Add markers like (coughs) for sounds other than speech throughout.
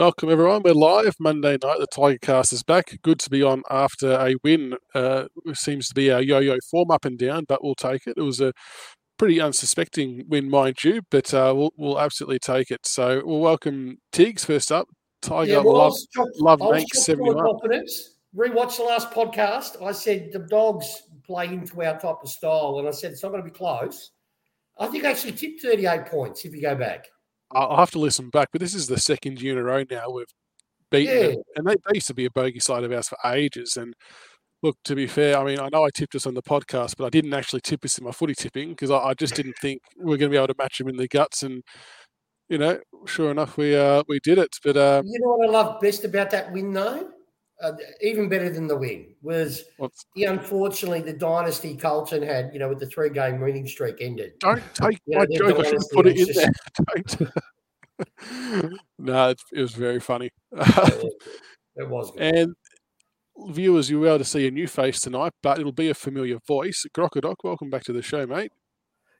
Welcome everyone. We're live Monday night. The Tiger Cast is back. Good to be on after a win. Uh, seems to be our yo-yo form up and down, but we'll take it. It was a pretty unsuspecting win, mind you, but uh, we'll, we'll absolutely take it. So we'll welcome Tiggs first up. Tiger Yeah, well, love shocked- love I was Manx shocked seventy by one. confidence. Rewatch the last podcast. I said the dogs play into our type of style, and I said it's not going to be close. I think I actually tipped 38 points if you go back. I'll have to listen back, but this is the second year in a row now we've beaten Yeah. them, and they, they used to be a bogey side of ours for ages. And look, to be fair, I mean, I know I tipped us on the podcast, but I didn't actually tip us in my footy tipping because I, I just didn't think we are going to be able to match them in the guts. And you know, sure enough, we uh, we did it. But um, You know what I love best about that win, though? Uh, even better than the win was what's- the unfortunately the dynasty Carlton had, you know, with the three game winning streak ended. don't take Yeah, my they're joke. I should have put it in it's there. (laughs) Don't. no, it, it was very funny. It was (laughs) good. and viewers, you'll be able to see a new face tonight, but it'll be a familiar voice. Grocodoc, welcome back to the show, mate.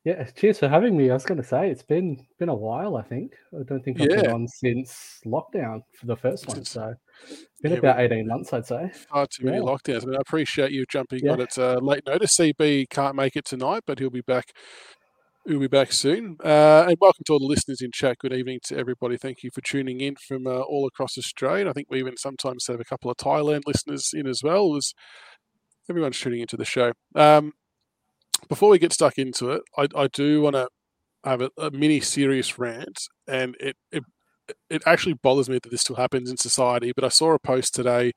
Yeah, cheers for having me. I was going to say it's been been a while. I think I don't think I've been Yeah. on since lockdown for the first one. So it's been Yeah, about eighteen months, I'd say. far too many Yeah. lockdowns. I mean, I appreciate you jumping Yeah. on at uh, late notice. CB can't make it tonight, but he'll be back. He'll be back soon. Uh, and welcome to all the listeners in chat. Good evening to everybody. Thank you for tuning in from uh, all across Australia. I think we even sometimes have a couple of Thailand listeners in as well. As everyone's tuning into the show. Um, before we get stuck into it, I, I do want to have a, a mini serious rant, and it, it it actually bothers me that this still happens in society. But I saw a post today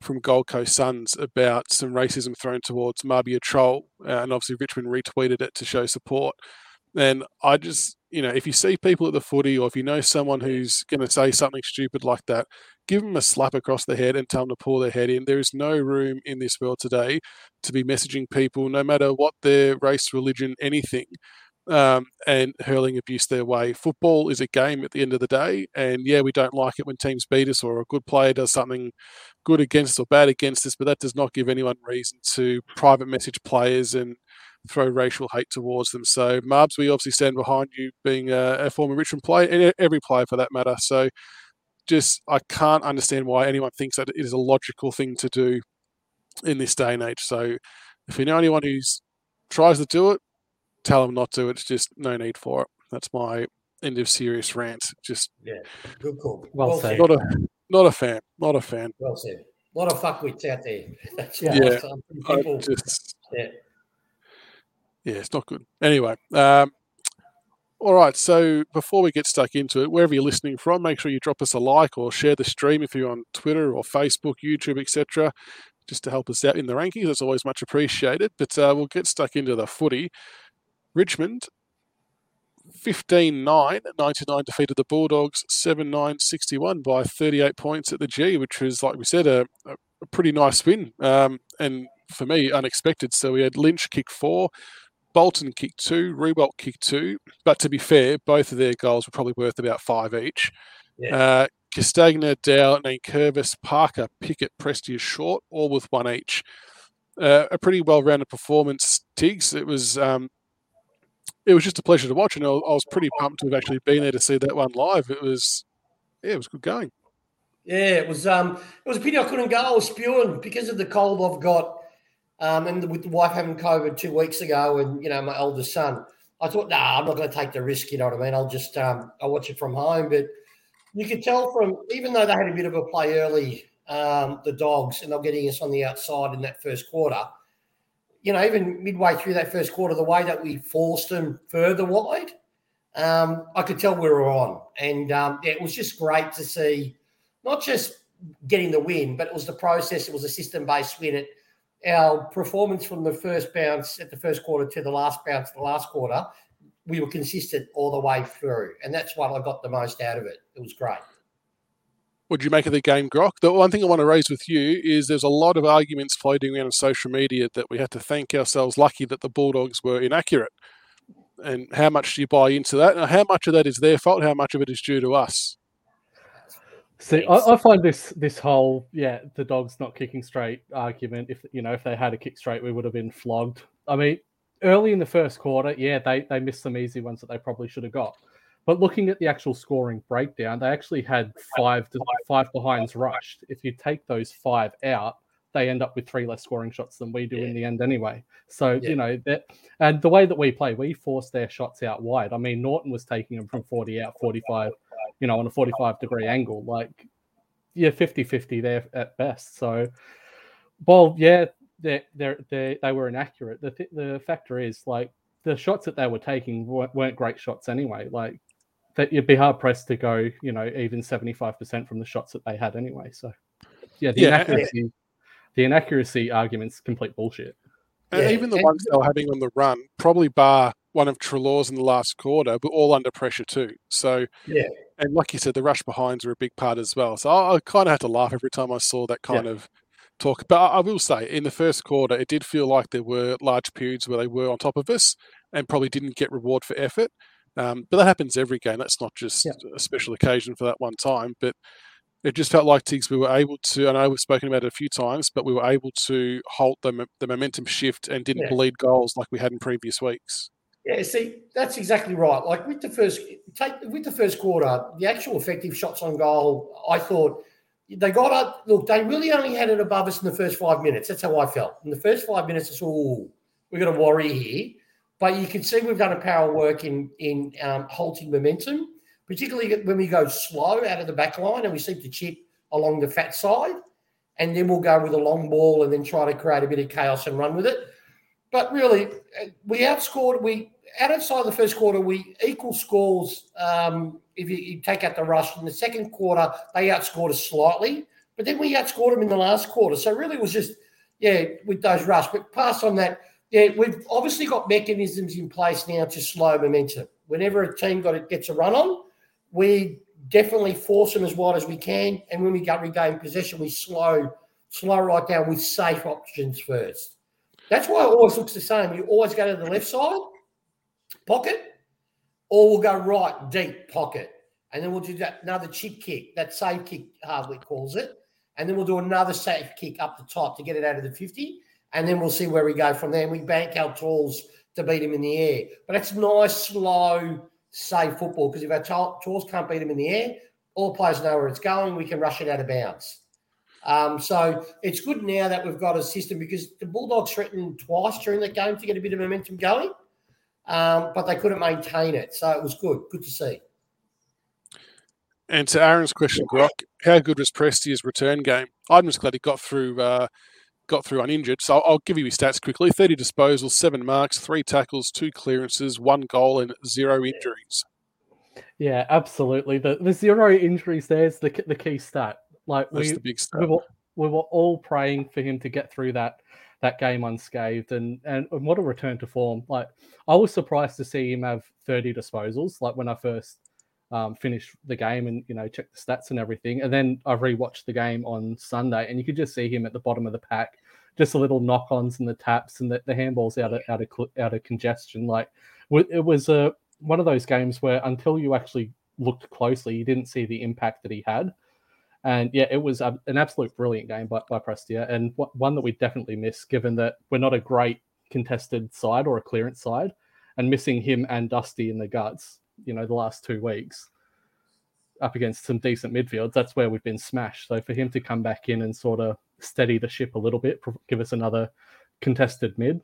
from Gold Coast Suns about some racism thrown towards Mabior Chol, uh, and obviously Richmond retweeted it to show support. And I just, you know, if you see people at the footy, or if you know someone who's going to say something stupid like that, give them a slap across the head and tell them to pull their head in. There is no room in this world today to be messaging people, no matter what their race, religion, anything, um, and hurling abuse their way. Football is a game at the end of the day, and yeah, we don't like it when teams beat us or a good player does something good against us or bad against us, but that does not give anyone reason to private message players and throw racial hate towards them. So, Marbs, we obviously stand behind you being a, a former Richmond player, and every player for that matter. So, just I can't understand why anyone thinks that it is a logical thing to do in this day and age. So, if you know anyone who's tries to do it, tell them not to. It's just no need for it. That's my end of serious rant. Just yeah, Good call. Well said. not a not a fan. Not a fan. Well said. A lot of fuckwits out there. (laughs) That's Yeah. what Yeah. some I people. just yeah. yeah, it's not good. Anyway, um, all right. So before we get stuck into it, wherever you're listening from, make sure you drop us a like or share the stream if you're on Twitter or Facebook, YouTube, etc., just to help us out in the rankings. That's always much appreciated. But uh, we'll get stuck into the footy. Richmond. 15 9 99 defeated the Bulldogs 7 9 61 by 38 points at the G, which was, like we said, a, a pretty nice win. Um, and for me, unexpected. So we had Lynch kick four, Bolton kick two, Riewoldt kick two. But to be fair, both of their goals were probably worth about five each. Yeah. Uh, Castagna, Dow, Nankervis, Parker, Pickett, Prestia, Short, all with one each. Uh, a pretty well-rounded performance, Tiggs. It was um, it was just a pleasure to watch, and I was pretty pumped to have actually been there to see that one live. It was yeah, it was good going. Yeah, it was. Um, it was a pity I couldn't go. I was spewing because of the cold I've got, um, and with the wife having COVID two weeks ago, and you know my eldest son. I thought, nah, I'm not going to take the risk. You know what I mean? I'll just um, I'll watch it from home. But you could tell from even though they had a bit of a play early, um, the dogs, and they're getting us on the outside in that first quarter. You know, even midway through that first quarter, the way that we forced them further wide, um, I could tell we were on, and um, yeah, it was just great to see not just getting the win, but it was the process. It was a system based win. It, our performance from the first bounce at the first quarter to the last bounce at the last quarter, we were consistent all the way through. And that's what I got the most out of it. It was great. What do you make of the game, Grok? The one thing I want to raise with you is there's a lot of arguments floating around on social media that we had to thank ourselves lucky that the Bulldogs were inaccurate. And how much do you buy into that? How much of that is their fault? How much of it is due to us? See, I, I find this this whole yeah the dogs not kicking straight argument. If you know if they had a kick straight, we would have been flogged. I mean, early in the first quarter, yeah, they they missed some easy ones that they probably should have got. But looking at the actual scoring breakdown, they actually had five five behinds rushed. If you take those five out, they end up with three less scoring shots than we do yeah. in the end anyway. So yeah. you know that, and the way that we play, we force their shots out wide. I mean, Naughton was taking them from forty out, forty five, you know, on a forty five degree angle. Like, yeah, 50-50 there at best. So, well, yeah, they they they they were inaccurate. The th- the factor is like the shots that they were taking weren't, weren't great shots anyway. Like that, you'd be hard pressed to go, you know, even seventy five percent from the shots that they had anyway. So, yeah, the yeah, inaccuracy the inaccuracy argument's complete bullshit. And yeah, even the ones they were having on the run, probably bar one of Treloar's in the last quarter, but all under pressure too. So yeah, and like you said, the rush behinds are a big part as well. So I, I kind of had to laugh every time I saw that kind yeah. of talk. But I, I will say, in the first quarter, it did feel like there were large periods where they were on top of us and probably didn't get reward for effort. Um, but that happens every game. That's not just yeah. a special occasion for that one time. But it just felt like Tiggs we were able to. I know we've spoken about it a few times, but we were able to halt the the momentum shift and didn't yeah. bleed goals like we had in previous weeks. Yeah, see, that's exactly right. Like with the first take with the first quarter, the actual effective shots on goal, I thought they got up. Look, they really only had it above us in the first five minutes. That's how I felt. In the first five minutes, it's all we're going to worry here. But you can see we've done a power work in in um, halting momentum particularly when we go slow out of the back line and we seem to chip along the fat side. And then we'll go with a long ball and then try to create a bit of chaos and run with it. But really, we outscored, we outside the first quarter, we equal scores um, if you, you, take out the rush. In the second quarter, they outscored us slightly, but then we outscored them in the last quarter. So really, it was just, yeah, with those rush. But pass on that, yeah, we've obviously got mechanisms in place now to slow momentum. Whenever a team got it gets a run on, we definitely force them as wide as we can. And when we get regain possession, we slow, slow right down with safe options first. That's why it always looks the same. You always go to the left side, pocket, or we'll go right, deep pocket. And then we'll do that another chip kick, that safe kick, Hardwick calls it. And then we'll do another safe kick up the top to get it out of the 50. And then we'll see where we go from there. And we bank our tools to beat him in the air. But it's nice, slow, safe football because if our tools can't beat them in the air, all players know where it's going. We can rush it out of bounds. Um, so it's good now that we've got a system because the Bulldogs threatened twice during that game to get a bit of momentum going, um, but they couldn't maintain it. So it was good. Good to see. And to Aaron's question, Grok, how good was Presti's return game? I'm just glad he got through uh, got through uninjured. So I'll give you his stats quickly 30 disposals, seven marks, three tackles, two clearances, one goal, and zero injuries. Yeah, absolutely. The, the zero injuries there's the, the key stat. Like That's we, the big stat. We were, we were all praying for him to get through that that game unscathed and, and and what a return to form. Like I was surprised to see him have 30 disposals. Like when I first um, finish the game and you know checked the stats and everything. And then I rewatched the game on Sunday, and you could just see him at the bottom of the pack, just a little knock-ons and the taps and the, the handballs out of out of out of congestion. Like it was a one of those games where until you actually looked closely, you didn't see the impact that he had. And yeah, it was a, an absolute brilliant game by, by Prestia, and one that we definitely miss, given that we're not a great contested side or a clearance side, and missing him and Dusty in the guts you know the last two weeks up against some decent midfields, that's where we've been smashed. So for him to come back in and sort of steady the ship a little bit, give us another contested mid.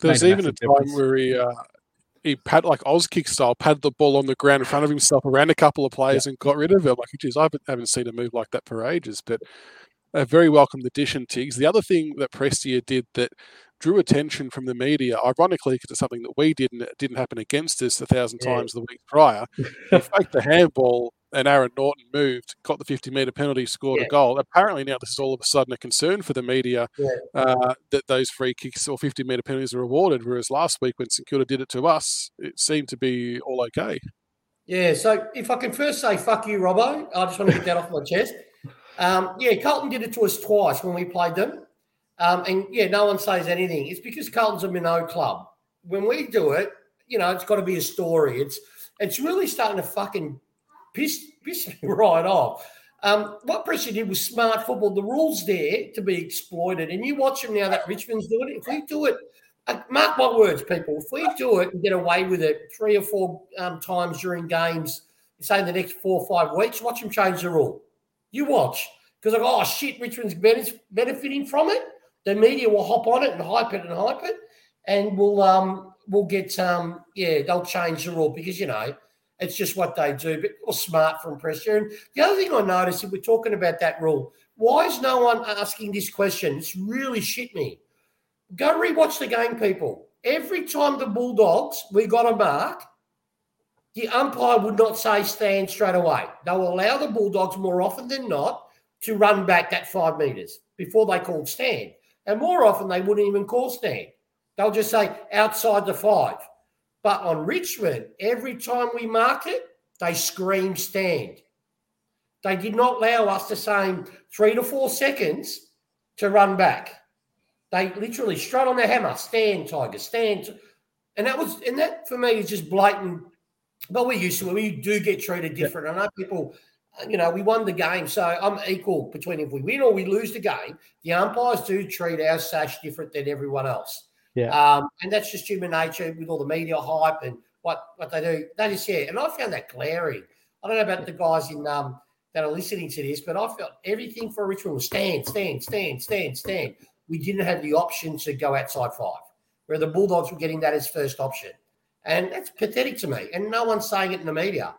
There's even a time difference. where he uh, he pad like Auskick style, padded the ball on the ground in front of himself around a couple of players yeah. and got rid of it. Like, geez, I haven't seen a move like that for ages. But a very welcome addition, Tiggs. The other thing that Prestia did that drew attention from the media, ironically, because it's something that we didn't it didn't happen against us a thousand yeah. times the week prior. (laughs) he faked the handball and Aaron Naughton moved, got the 50 metre penalty, scored yeah. a goal. Apparently now this is all of a sudden a concern for the media yeah. uh, that those free kicks or 50 metre penalties are awarded, whereas last week when St Kilda did it to us, it seemed to be all okay. Yeah, so if I can first say fuck you, Robbo, I just want to get that off my chest. Um, yeah, Carlton did it to us twice when we played them. Um, and yeah, no one says anything. It's because Carlton's a minnow club. When we do it, you know, it's got to be a story. It's it's really starting to fucking piss piss me (laughs) right off. Um, what Prestia did was smart football. The rules there to be exploited, and you watch them now that Richmond's doing it. If we do it uh, mark my words, people. If we do it and get away with it three or four um, times during games, say in the next four or five weeks, watch them change the rule. You watch because like, oh shit, Richmond's benefiting from it. The media will hop on it and hype it and hype it, and we'll um we'll get um yeah they'll change the rule because you know it's just what they do. But or smart from Prestia. And the other thing I noticed, if we're talking about that rule, why is no one asking this question? It's really shit me. Go rewatch the game, people. Every time the Bulldogs, we got a mark, the umpire would not say stand straight away. They'll allow the Bulldogs more often than not to run back that five metres before they called stand. And more often, they wouldn't even call stand. They'll just say outside the five. But on Richmond, every time we mark it, they scream stand. They did not allow us the same three to four seconds to run back. They literally strut on the hammer, stand, Tiger, stand. And that was, and that for me is just blatant. But we're used to it. We do get treated different. I know people, you know, we won the game. So I'm equal between if we win or we lose the game. The umpires do treat our sash different than everyone else. Yeah. Um, and that's just human nature with all the media hype and what, what they do. That is, yeah. And I found that glaring. I don't know about the guys in um, that are listening to this, but I felt everything for Richmond was stand, stand, stand, stand, stand. We didn't have the option to go outside five, where the Bulldogs were getting that as first option. And that's pathetic to me. And no one's saying it in the media.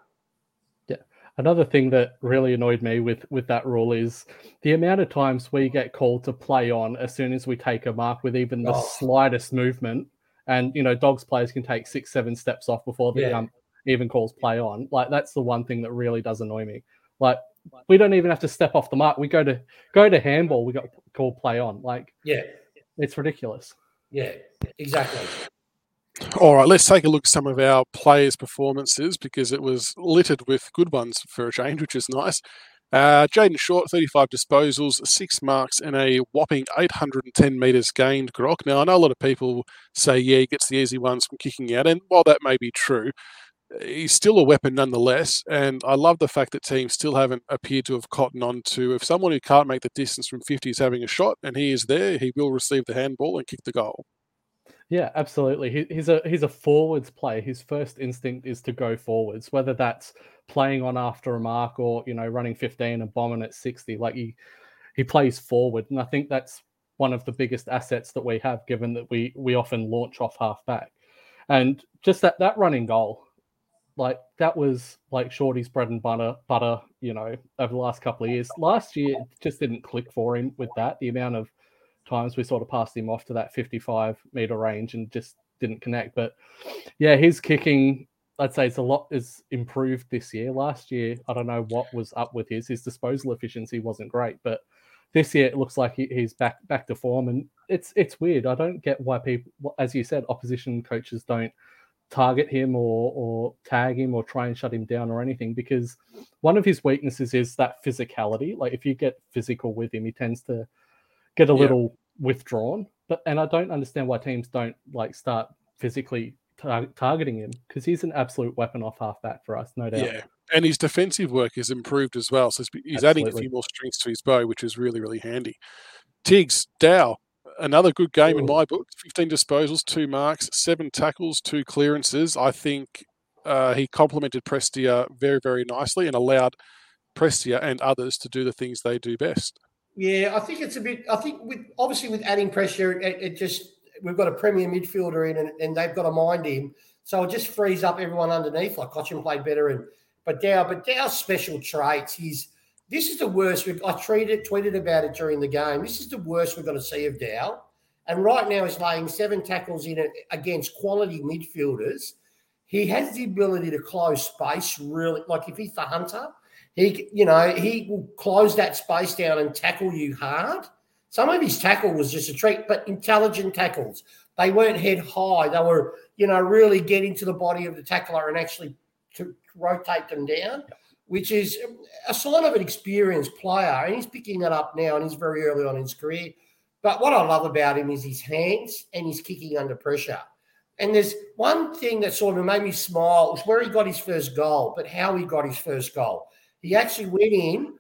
Another thing that really annoyed me with with that rule is the amount of times we get called to play on as soon as we take a mark with even the oh. slightest movement. And you know, dogs players can take six, seven steps off before the yeah. um, even calls play on. Like that's the one thing that really does annoy me. Like we don't even have to step off the mark. We go to go to handball. We got called play on. Like yeah, it's ridiculous. Yeah, exactly. All right, let's take a look at some of our players' performances because it was littered with good ones for a change, which is nice. Uh, Jayden Short, 35 disposals, six marks, and a whopping 810 metres gained, Grok. Now, I know a lot of people say, yeah, he gets the easy ones from kicking out, and while that may be true, he's still a weapon nonetheless. And I love the fact that teams still haven't appeared to have cotton on to if someone who can't make the distance from 50 is having a shot and he is there, he will receive the handball and kick the goal. Yeah, absolutely. He, he's a he's a forwards player. His first instinct is to go forwards, whether that's playing on after a mark or you know running 15 and bombing at 60. Like he he plays forward, and I think that's one of the biggest assets that we have, given that we we often launch off half back, and just that that running goal like that was like Shorty's bread and butter, butter, you know, over the last couple of years. Last year it just didn't click for him with that. The amount of times we sort of passed him off to that 55 meter range and just didn't connect. But yeah, his kicking, I'd say it's a lot is improved this year. Last year, I don't know what was up with his. His disposal efficiency wasn't great, but this year it looks like he's back back to form. And it's it's weird. I don't get why people, as you said, opposition coaches don't target him or or tag him or try and shut him down or anything because one of his weaknesses is that physicality. Like if you get physical with him, he tends to get a yeah. little withdrawn. But and I don't understand why teams don't like start physically tar- targeting him because he's an absolute weapon off halfback for us, no doubt. Yeah, and his defensive work has improved as well. So he's Absolutely. adding a few more strings to his bow, which is really really handy. Tiggs Dow another good game Ooh. in my book. 15 disposals, two marks, seven tackles, two clearances. I think uh, he complemented Prestia very, very nicely and allowed Prestia and others to do the things they do best. Yeah, I think it's a bit. I think with obviously with adding Prestia, it, it just we've got a premier midfielder in, and, and, they've got to mind him, so it just frees up everyone underneath. Like Cotchin played better, and but Dow, but Dow's special traits. He's this is the worst. I tweeted tweeted about it during the game. This is the worst we're going to see of Dow. And right now he's laying seven tackles in against quality midfielders. He has the ability to close space really. Like if he's the hunter, he you know he will close that space down and tackle you hard. Some of his tackle was just a treat, but intelligent tackles. They weren't head high. They were you know really getting to the body of the tackler and actually to rotate them down which is a sign of an experienced player. And he's picking that up now and he's very early on in his career. But what I love about him is his hands and his kicking under pressure. And there's one thing that sort of made me smile was where he got his first goal, but how he got his first goal. He actually went in,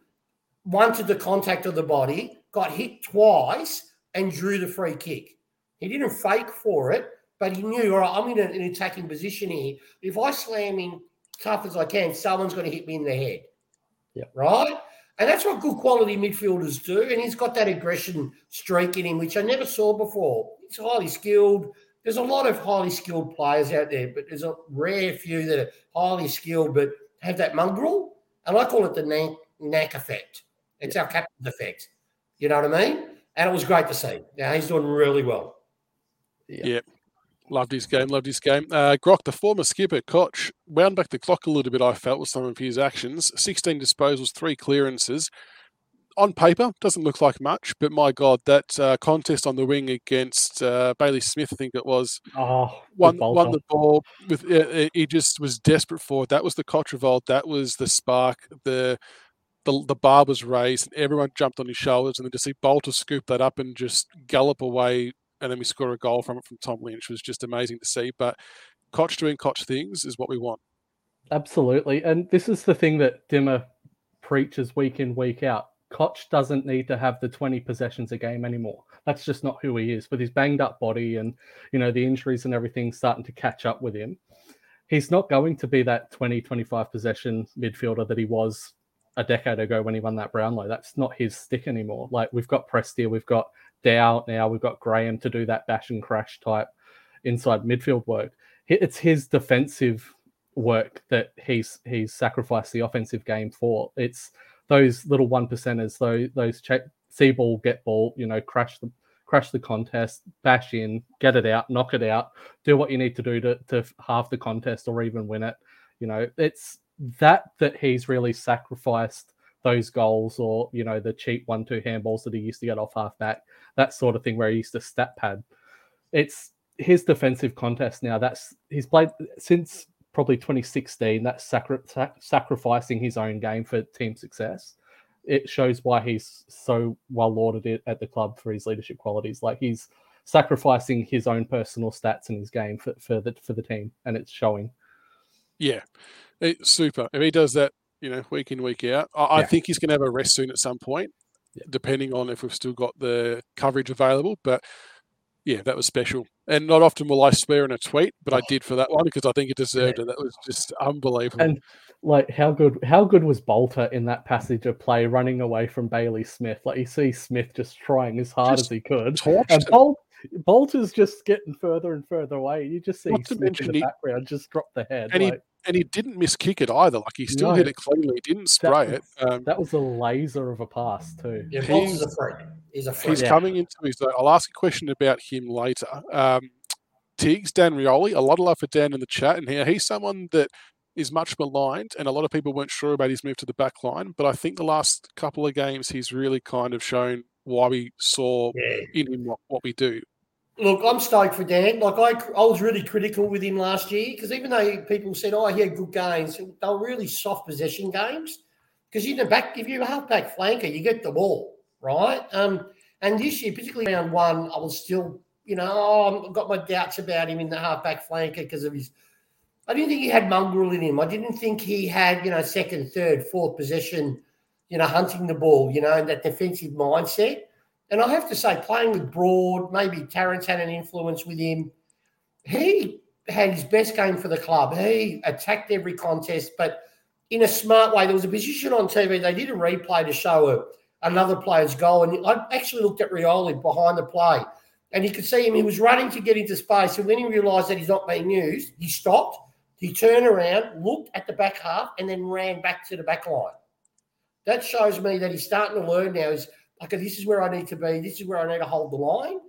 wanted the contact of the body, got hit twice, and drew the free kick. He didn't fake for it, but he knew, all right, I'm in an attacking position here. If I slam in tough as I can, someone's going to hit me in the head. Yeah. Right? And that's what good quality midfielders do. And he's got that aggression streak in him, which I never saw before. He's highly skilled. There's a lot of highly skilled players out there, but there's a rare few that are highly skilled but have that mongrel. And I call it the knack, knack effect. It's our captain's effect. You know what I mean? And it was great to see. Now he's doing really well. Yeah. Loved his game, loved his game. Uh, Grock, the former skipper, Koch, wound back the clock a little bit, I felt, with some of his actions. 16 disposals, three clearances. On paper, doesn't look like much, but my God, that uh, contest on the wing against uh, Bailey Smith, I think it was, Oh, won, won the ball. With uh, He just was desperate for it. That was the Koch revolt. That was the spark. The the, the bar was raised and everyone jumped on his shoulders and then to see Bolter scoop that up and just gallop away and then we score a goal from it from Tom Lynch was just amazing to see. But Koch doing Koch things is what we want. Absolutely. And this is the thing that Dimma preaches week in, week out. Koch doesn't need to have the 20 possessions a game anymore. That's just not who he is. With his banged up body and, you know, the injuries and everything starting to catch up with him, he's not going to be that 20, 25 possession midfielder that he was a decade ago when he won that Brownlow. That's not his stick anymore. Like we've got Prestia, we've got Dow now, we've got Graham to do that bash and crash type inside midfield work. It's his defensive work that he's he's sacrificed the offensive game for. It's those little one percenters, those those check see ball, get ball, you know, crash the crash the contest, bash in, get it out, knock it out, do what you need to do to to halve the contest or even win it. You know, it's that that he's really sacrificed those goals or you know the cheap one two handballs that he used to get off half back that sort of thing where he used to stat pad it's his defensive contest now that's he's played since probably 2016 that's sacri- sac- sacrificing his own game for team success it shows why he's so well lauded at the club for his leadership qualities like he's sacrificing his own personal stats in his game for, for the for the team and it's showing Yeah, it's super. If he does that, you know, week in week out, I, I think he's going to have a rest soon at some point, Yeah. depending on if we've still got the coverage available. But yeah, that was special. And not often will I swear in a tweet, but I did for that one because I think it deserved it. That was just unbelievable. And like how good how good was Bolter in that passage of play running away from Bailey Smith? Like you see Smith just trying as hard Just as he could. And. Bol- Bolter's just getting further and further away. You just see Not Smith in the he- background just drop the head. and like, and he didn't miss kick it either. Like he still hit it cleanly. Didn't spray it. Um, that was a laser of a pass too. Yeah, He's- Bolts a freak. He's a freak. He's Yeah. coming into his. I'll ask a question about him later. Um, Tiggs, Dan Rioli, a lot of love for Dan in the chat, and here he's someone that is much maligned, and a lot of people weren't sure about his move to the back line. But I think the last couple of games, he's really kind of shown why we saw Yeah. in him what, what we do. Look, I'm stoked for Dan. Like I, I was really critical with him last year because even though people said, "Oh, he had good games," they were really soft possession games. Because in the back, if you're a halfback flanker, you get the ball right. Um, and this year, particularly round one, I was still, you know, oh, I've got my doubts about him in the halfback flanker because of his. I didn't think he had mongrel in him. I didn't think he had, you know, second, third, fourth possession, you know, hunting the ball, you know, that defensive mindset. And I have to say, playing with Broad, maybe Terrence had an influence with him. He had his best game for the club. He attacked every contest, but in a smart way. There was a position on TV. They did a replay to show a, another player's goal, and I actually looked at Rioli behind the play, and you could see him. He was running to get into space, and when he realised that he's not being used, he stopped. He turned around, looked at the back half, and then ran back to the back line. That shows me that he's starting to learn now. Is okay, this is where I need to be. This is where I need to hold the line.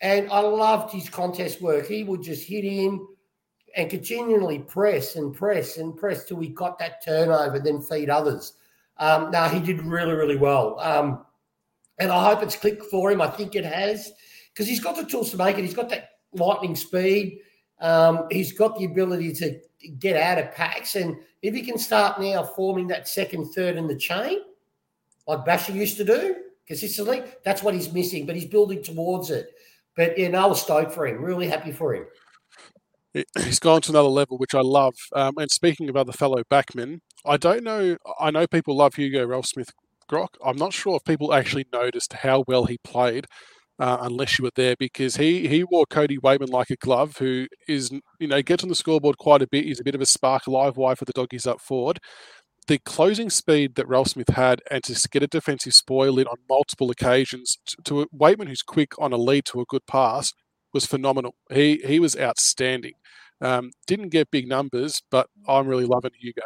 And I loved his contest work. He would just hit in and continually press and press and press till he got that turnover, then feed others. Um, he did really, really well. Um, and I hope it's clicked for him. I think it has because he's got the tools to make it. He's got that lightning speed. Um, he's got the ability to get out of packs. And if he can start now forming that second, third in the chain, like Basher used to do consistently, that's what he's missing. But he's building towards it. But yeah, no, I was stoked for him. Really happy for him. He- He's gone to another level, which I love. Um, and speaking of other fellow backmen, I don't know. I know people love Hugo Ralphsmith Grock. I'm not sure if people actually noticed how well he played uh, unless you were there because he he wore Cody Weightman like a glove, who is you know gets on the scoreboard quite a bit. He's a bit of a spark live wire for the doggies up forward. The closing speed that Ralphsmith had, and to get a defensive spoil in on multiple occasions to, to a Weightman who's quick on a lead to a good pass was phenomenal. He he was outstanding. Um, didn't get big numbers, but I'm really loving Hugo.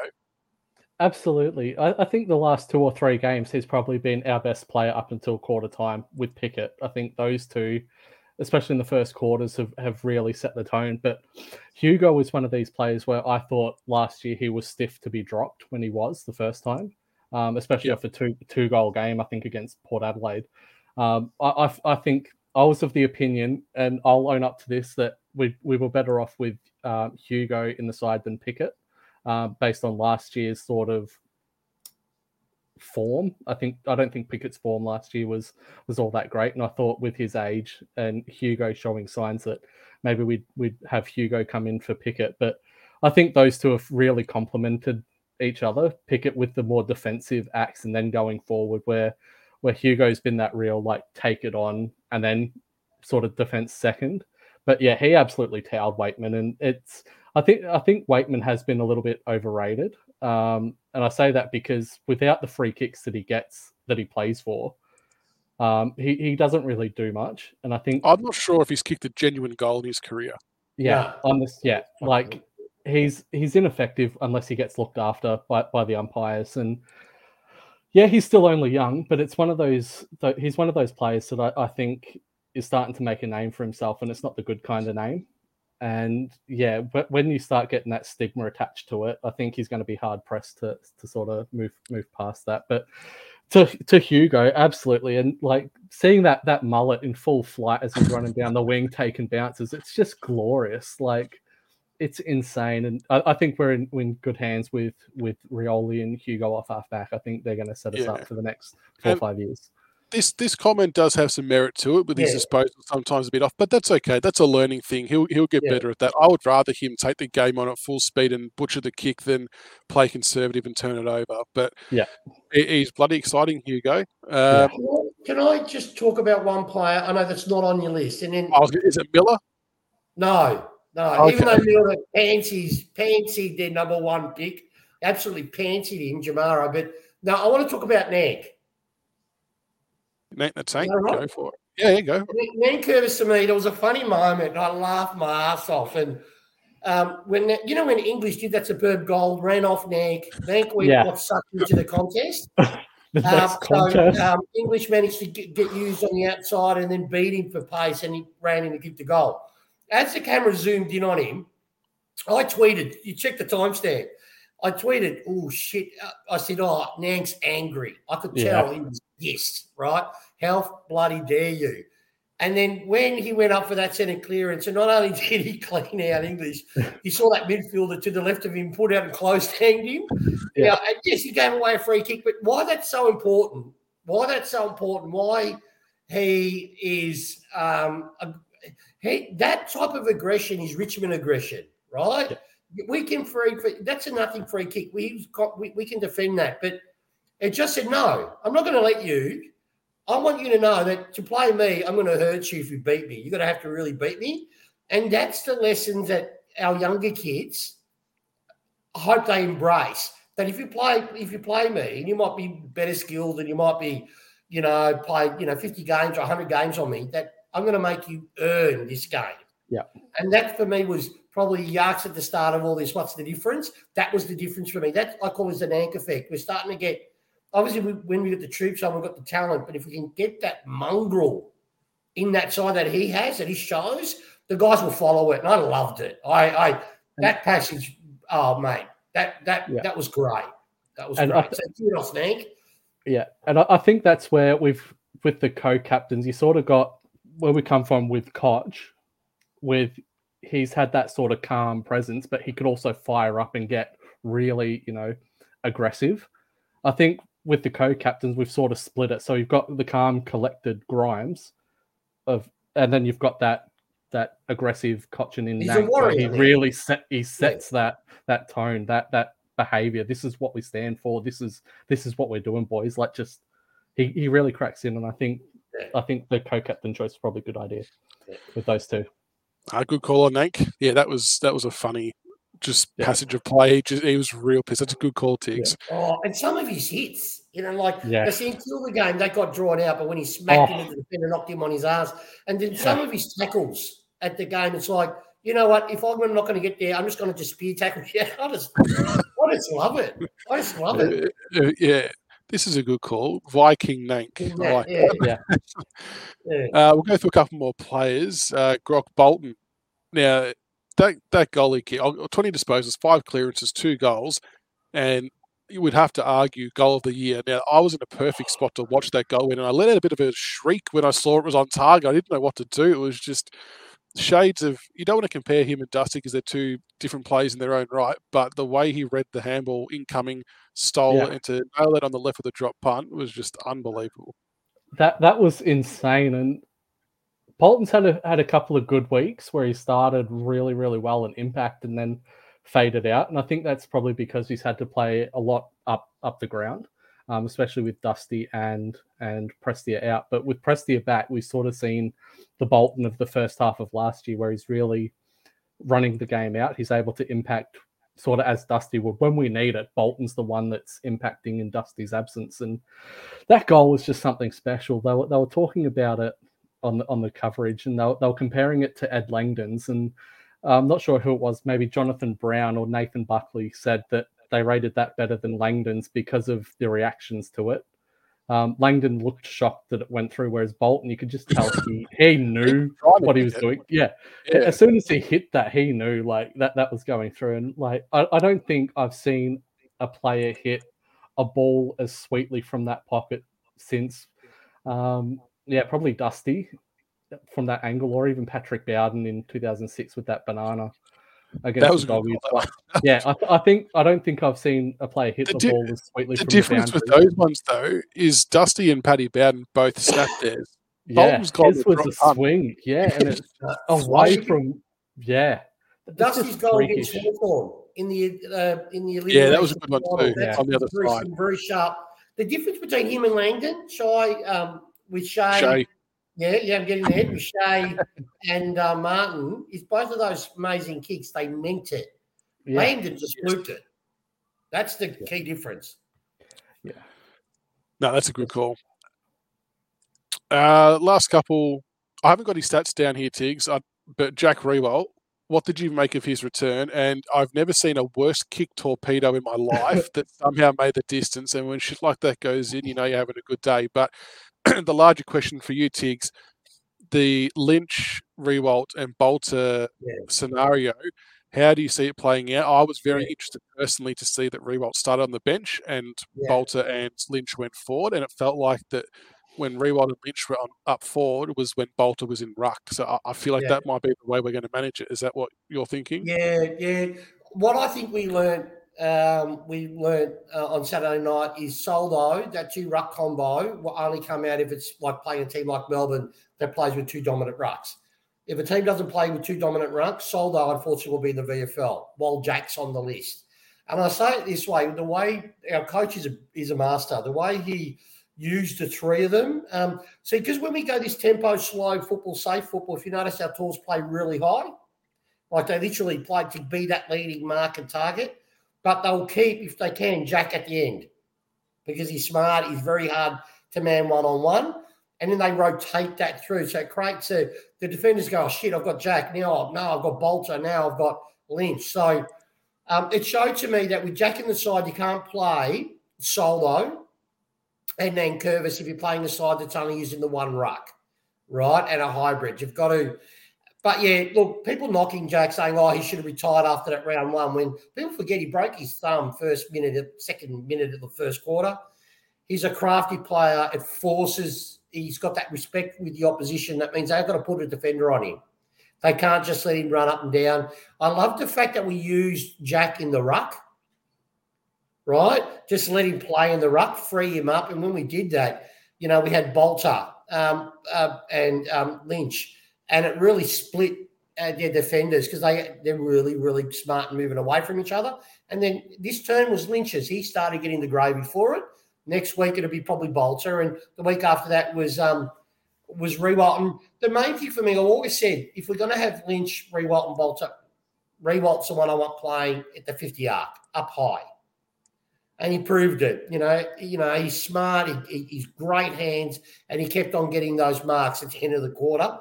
Absolutely. I, I, think the last two or three games, he's probably been our best player up until quarter time with Pickett. I think those two, especially in the first quarters, have, have really set the tone. But Hugo was one of these players where I thought last year he was stiff to be dropped when he was the first time, um, especially yep. off a two two goal game, I think, against Port Adelaide. Um, I, I, I, think I was of the opinion, and I'll own up to this, that we, we were better off with uh, Hugo in the side than Pickett uh, based on last year's sort of form. I think I don't think Pickett's form last year was was all that great, and I thought with his age and Hugo showing signs that maybe we'd we'd have Hugo come in for Pickett, but I think those two have really complemented each other. Pickett with the more defensive acts, and then going forward where where Hugo's been that real like take it on and then sort of defense second. But yeah, he absolutely towed Weightman, and it's I think I think Weightman has been a little bit overrated, um, and I say that because without the free kicks that he gets that he plays for, um, he he doesn't really do much. And I think I'm not sure if he's kicked a genuine goal in his career. Yeah, yeah. on this, yeah, like he's he's ineffective unless he gets looked after by by the umpires and. Yeah, he's still only young, but it's one of those. He's one of those players that I, I think is starting to make a name for himself, and it's not the good kind of name. And yeah, but when you start getting that stigma attached to it, I think he's going to be hard pressed to to sort of move move past that. But to to Hugo, absolutely, and like seeing that that mullet in full flight as he's running down the wing, taking bounces, it's just glorious. Like it's insane, and I, I think we're in, in, good hands with with Rioli and Hugo off half back. I think they're going to set us yeah. up for the next four five years this this comment does have some merit to it, with his disposal sometimes a bit off, but that's okay. That's a learning thing. He'll he'll get yeah. better at that. I would rather him take the game on at full speed and butcher the kick than play conservative and turn it over. But yeah, he's bloody exciting, Hugo. Um, yeah. Can I just talk about one player? I know that's not on your list, and then oh, is it Miller? No, no. Okay. Even though Miller pansies pansied their number one pick, absolutely pansied him, Jamarra. But no, I want to talk about Nank. Nate the Tank, right? go for it. Yeah, you go. Nate Curtis to me, there was a funny moment. I laughed my ass off. And um, when you know when English did that superb goal, ran off Nank, Nank went yeah. got sucked into the contest. (laughs) the um, contest. So, um, English managed to get, get, used on the outside and then beat him for pace, and he ran in to give the goal. As the camera zoomed in on him, I tweeted. You check the timestamp. I tweeted, "Oh shit!" I said, "Oh, Nank's angry." I could tell yeah. he was Yes, right? How bloody dare you? And then when he went up for that centre clearance, and not only (laughs) did he clean out English, (laughs) he saw that midfielder to the left of him put out and close (laughs) hanged him. Yeah. Now, yes, he gave away a free kick, but why that's so important? Why that's so important? Why he is um, a, he, that type of aggression is Richmond aggression, right? Yeah. We can free, that's a nothing free kick. We've got we, we can defend that, but it just said, no, I'm not going to let you. I want you to know that to play me, I'm going to hurt you if you beat me. You're going to have to really beat me. And that's the lesson that our younger kids I hope they embrace. That if you play, if you play me, and you might be better skilled and you might be, you know, play, you know, 50 games or 100 games on me, that I'm going to make you earn this game. Yeah. And that for me was probably Yarks at the start of all this. What's the difference? That was the difference for me. That I call it an anchor effect. We're starting to get obviously we, when we get the troops on, we've got the talent. But if we can get that mongrel in that side that he has, that he shows, the guys will follow it. And I loved it. I, I mm. that passage, oh mate, that that yeah. that was great. That was and great. I, so kudos, Nick. Yeah, and I, I think that's where we've with the co-captains, you sort of got where we come from with Koch, with he's had that sort of calm presence, but he could also fire up and get really, you know, aggressive. I think with the co-captains, we've sort of split it. So you've got the calm, collected Grimes, of, and then you've got that that aggressive Cochin in warrior, he really set he sets yeah. that that tone, that that behavior. This is what we stand for. This is this is what we're doing, boys. Like just he, he really cracks in, and I think yeah. I think the co-captain choice is probably a good idea yeah. with those two. A uh, good call on Nank. Yeah, that was that was a funny just yeah. passage of play. He, just, he was real pissed. That's a good call, Tiggs. Oh, and some of his hits, you know, like yeah. see, until the game they got drawn out, but when he smacked oh. him into the defender, knocked him on his ass, and then some of his tackles at the game, it's like you know what? If I'm not going to get there, I'm just going to just spear tackle. (laughs) Yeah, I just, I just love it. I just love it. Uh, uh, yeah, this is a good call. Viking Nank. Yeah, like yeah, yeah. (laughs) yeah. Uh, we'll go through a couple more players. Uh, Grock Bolton. Now, that that goalie kick, 20 disposals, five clearances, two goals, and you would have to argue goal of the year. Now, I was in a perfect spot to watch that goal in, and I let out a bit of a shriek when I saw it was on target. I didn't know what to do. It was just shades of you don't want to compare him and Dusty because they're two different plays in their own right. But the way he read the handball incoming, stole yeah. and to nail it on the left with a drop punt was just unbelievable. That that was insane, and Bolton's had a had a couple of good weeks where he started really really well and impact, and then faded out. And I think that's probably because he's had to play a lot up up the ground um, especially with Dusty and and Prestia out. But with Prestia back, we've sort of seen the Bolton of the first half of last year, where he's really running the game out. He's able to impact sort of as Dusty would when we need it. Bolton's the one that's impacting in Dusty's absence, and that goal was just something special. They were they were talking about it on the, on the coverage, and they were, they were comparing it to Ed Langdon's and. I'm not sure who it was, maybe Jonathan Brown or Nathan Buckley said that they rated that better than Langdon's because of the reactions to it. Um, Langdon looked shocked that it went through, whereas Bolton, you could just (laughs) tell he, he knew what he was doing. Yeah. yeah. As soon as he hit that, he knew like that that was going through. And like I, I don't think I've seen a player hit a ball as sweetly from that pocket since um, yeah, probably Dusty from that angle, or even Patrick Bowden in 2006 with that banana that was the doggies. But, yeah, I, I, think I don't think I've seen a player hit the, the di- ball as sweetly. The difference the with those ones though is Dusty and Paddy Bowden both snapped theirs. Yeah, his was a swing. Yeah, and it's (laughs) away from yeah. Dusty's goal against Hawthorn in the uh, in the elite. yeah, that was a good one too. Yeah. On the other very, side, very sharp. The difference between him and Langdon, Shai, um, with Shay, Shay yeah, yeah, I'm getting there. With Shay and uh, Martin, is both of those amazing kicks. They meant it. Yeah. Langdon just fluked it. That's the key difference. Yeah. No, that's a good call. Uh, last couple, I haven't got his stats down here, Tiggs, uh, but Jack Riewoldt, what did you make of his return? And I've never seen a worse kick torpedo in my (laughs) life that somehow made the distance. And when shit like that goes in, you know you're having a good day. But (clears throat) the larger question for you, Tiggs, the Lynch, Riewoldt, and Bolter yeah. scenario, how do you see it playing out? I was very yeah. interested personally to see that Riewoldt started on the bench and yeah. Bolter and Lynch went forward, and it felt like that when Riewoldt and Lynch were on, up forward was when Bolter was in ruck. So I, I feel like yeah. that might be the way we're going to manage it. Is that what you're thinking? Yeah, yeah. What I think we learned um, we learned uh, on Saturday night is Soldo, that two ruck combo will only come out if it's like playing a team like Melbourne that plays with two dominant rucks. If a team doesn't play with two dominant rucks, Soldo unfortunately will be in the VFL while Jack's on the list. And I say it this way: the way our coach is a, is a master, the way he used the three of them. Um, see, because when we go this tempo, slow football, safe football, if you notice our tools play really high, like they literally play to be that leading mark and target but they'll keep, if they can, Jack at the end because he's smart. He's very hard to man one on one. And then they rotate that through. So creates a, the defenders go, oh, shit, I've got Jack. Now, no, I've got Bolter. Now I've got Lynch. So um, it showed to me that with Jack in the side, you can't play Soldo and Nankervis if you're playing a side that's only using the one ruck, right? And a hybrid. You've got to but yeah, look, people knocking Jack saying, "Oh, he should have retired after that round one." When people forget he broke his thumb first minute, second minute of the first quarter. He's a crafty player. It forces. He's got that respect with the opposition. That means they've got to put a defender on him. They can't just let him run up and down. I love the fact that we used Jack in the ruck. Right, just let him play in the ruck, free him up, and when we did that, you know, we had Bolter um, uh, and um, Lynch and it really split uh, their defenders because they they're really really smart and moving away from each other. And then this turn was Lynch's. He started getting the gravy for it. Next week it'll be probably Bolter, and the week after that was um, was. And the main thing for me, I always said, if we're going to have Lynch, Riewoldt, and Bolter, Riewoldt's the one I want playing at the 50 arc, up high. And he proved it. You know, you know, he's smart, he, he's great hands, and he kept on getting those marks at the end of the quarter.